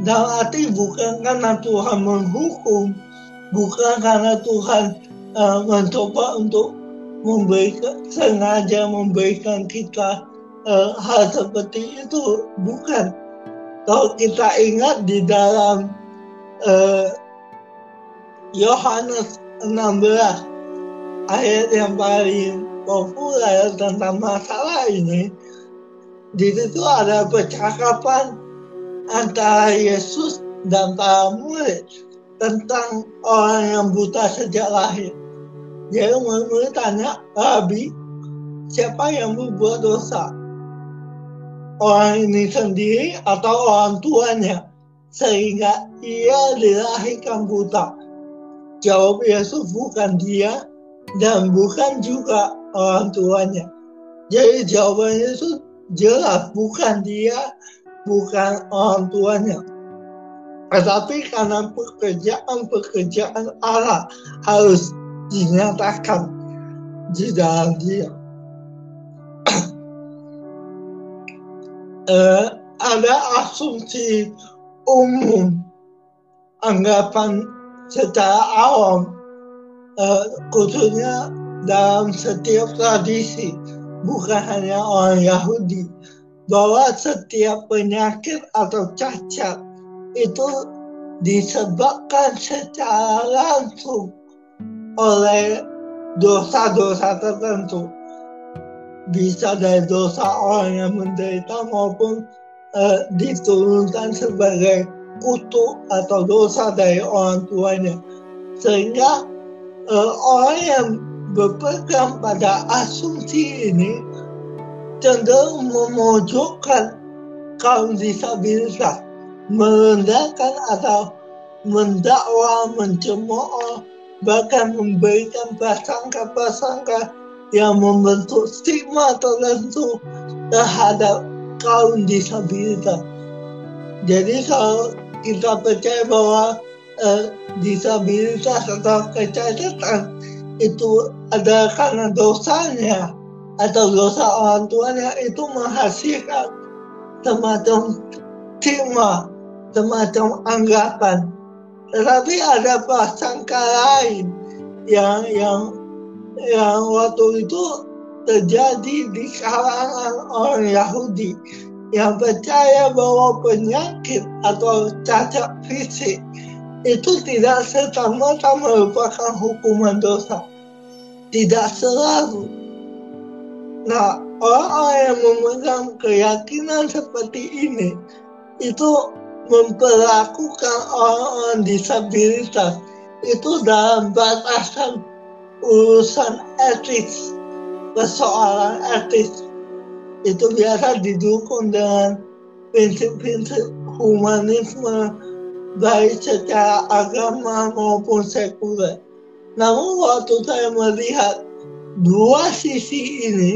Dalam arti bukan karena Tuhan menghukum, bukan karena Tuhan uh, mencoba untuk memberikan sengaja memberikan kita uh, hal seperti itu. Bukan. Kalau kita ingat di dalam uh, Yohanes 16 ayat yang paling populer tentang masalah ini di situ ada percakapan antara Yesus dan para murid tentang orang yang buta sejak lahir. Jadi murid tanya, Rabi, siapa yang berbuat dosa? Orang ini sendiri atau orang tuanya? Sehingga ia dilahirkan buta. Jawab Yesus bukan dia dan bukan juga orang tuanya. Jadi jawaban Yesus jelas bukan dia, bukan orang tuanya. Tetapi karena pekerjaan-pekerjaan Allah harus dinyatakan di dalam dia. uh, ada asumsi umum anggapan secara awam uh, khususnya dalam setiap tradisi bukan hanya orang Yahudi bahwa setiap penyakit atau cacat itu disebabkan secara langsung oleh dosa-dosa tertentu. Bisa dari dosa orang yang menderita maupun uh, diturunkan sebagai kutuk atau dosa dari orang tuanya. Sehingga uh, orang yang berpegang pada asumsi ini cenderung memojokkan kaum disabilitas, merendahkan atau mendakwa, mencemooh, bahkan memberikan prasangka-prasangka yang membentuk stigma tertentu terhadap kaum disabilitas. Jadi kalau kita percaya bahwa eh, disabilitas atau kecacatan itu ada karena dosanya atau dosa orang tuanya itu menghasilkan semacam stigma, semacam anggapan. Tetapi ada prasangka lain yang yang yang waktu itu terjadi di kalangan orang Yahudi yang percaya bahwa penyakit atau cacat fisik itu tidak serta-merta merupakan hukuman dosa. Tidak selalu. Nah, orang-orang yang memegang keyakinan seperti ini itu memperlakukan orang-orang disabilitas itu dalam batasan urusan etis, persoalan etis itu biasa didukung dengan prinsip-prinsip humanisme baik secara agama maupun sekuler. Namun waktu saya melihat dua sisi ini,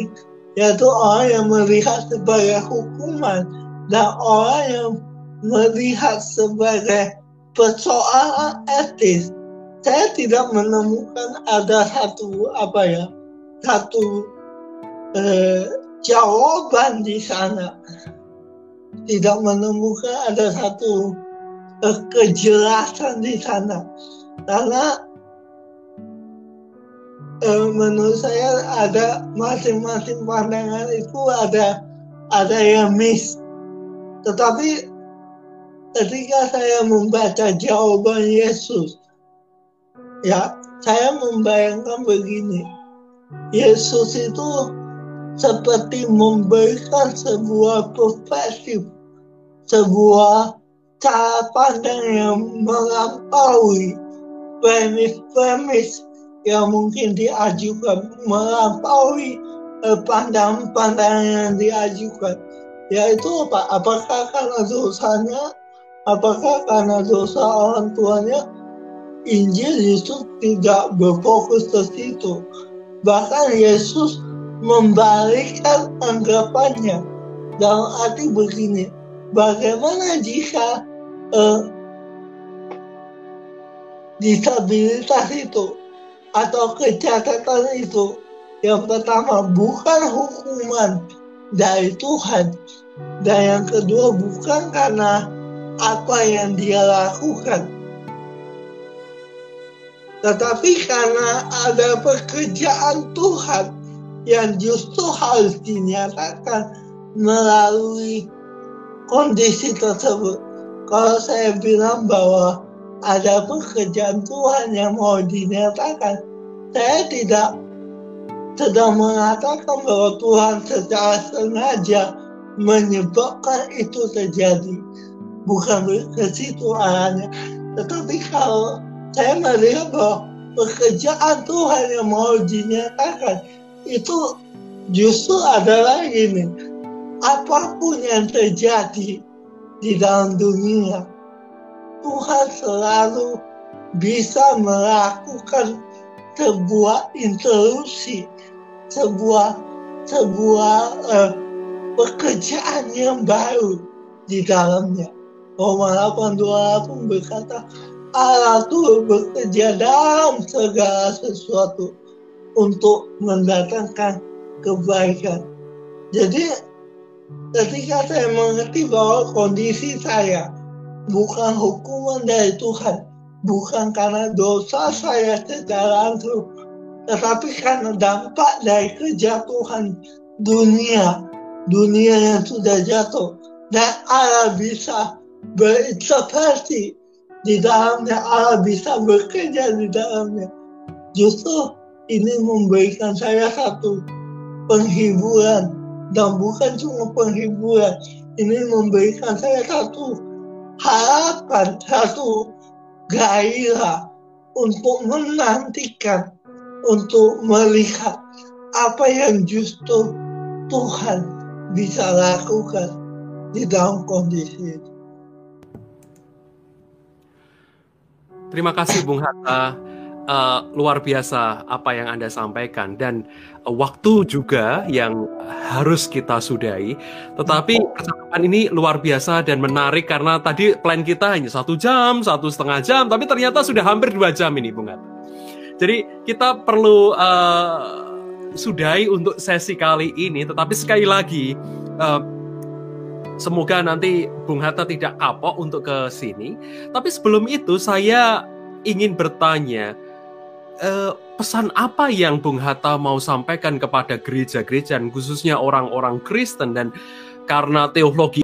yaitu orang yang melihat sebagai hukuman dan orang yang melihat sebagai persoalan etis, saya tidak menemukan ada satu apa ya, satu eh, jawaban di sana. Tidak menemukan ada satu kejelasan di sana karena eh, menurut saya ada masing-masing pandangan itu ada ada yang miss tetapi ketika saya membaca jawaban Yesus ya saya membayangkan begini. Yesus itu seperti memberikan sebuah perspektif sebuah cara pandang yang melampaui premis-premis yang mungkin diajukan melampaui eh, pandangan-pandangan yang diajukan. Yaitu apa? Apakah karena dosanya apakah karena dosa orang tuanya? Injil Yesus tidak berfokus ke situ. Bahkan Yesus membalikkan anggapannya. Dalam arti begini bagaimana jika uh, disabilitas itu atau kecacatan itu? Yang pertama bukan hukuman dari Tuhan. Dan yang kedua bukan karena apa yang dia lakukan tetapi karena ada pekerjaan Tuhan yang justru harus dinyatakan melalui kondisi tersebut kalau saya bilang bahwa ada pekerjaan Tuhan yang mau dinyatakan, saya tidak sedang mengatakan bahwa Tuhan secara sengaja menyebabkan itu terjadi. Bukan ke situ arahnya. Tetapi kalau saya melihat bahwa pekerjaan Tuhan yang mau dinyatakan itu justru adalah ini. Apa pun yang terjadi, di dalam dunia. Tuhan selalu bisa melakukan sebuah interupsi, sebuah sebuah uh, pekerjaan yang baru di dalamnya. Roma 8:28 berkata, Allah turut bekerja dalam segala sesuatu untuk mendatangkan kebaikan. Jadi ketika saya mengerti bahwa kondisi saya bukan hukuman dari Tuhan, bukan karena dosa saya secara langsung, tetapi karena dampak dari kejatuhan dunia, dunia yang sudah jatuh, dan Allah bisa berintervensi di dalamnya, Allah bisa bekerja di dalamnya. Justru ini memberikan saya satu penghiburan dan bukan cuma penghiburan, ini memberikan saya satu harapan, satu gairah untuk menantikan, untuk melihat apa yang justru Tuhan bisa lakukan di dalam kondisi itu. Terima kasih Bung Hatta. Uh, luar biasa apa yang Anda sampaikan dan uh, waktu juga yang harus kita sudahi. Tetapi percakapan ini luar biasa dan menarik karena tadi plan kita hanya satu jam, satu setengah jam, tapi ternyata sudah hampir dua jam ini Bung Hatta. Jadi kita perlu uh, sudahi untuk sesi kali ini. Tetapi sekali lagi uh, Semoga nanti Bung Hatta tidak kapok untuk ke sini. Tapi sebelum itu saya ingin bertanya, eh, pesan apa yang Bung Hatta mau sampaikan kepada gereja-gereja, khususnya orang-orang Kristen dan karena teologi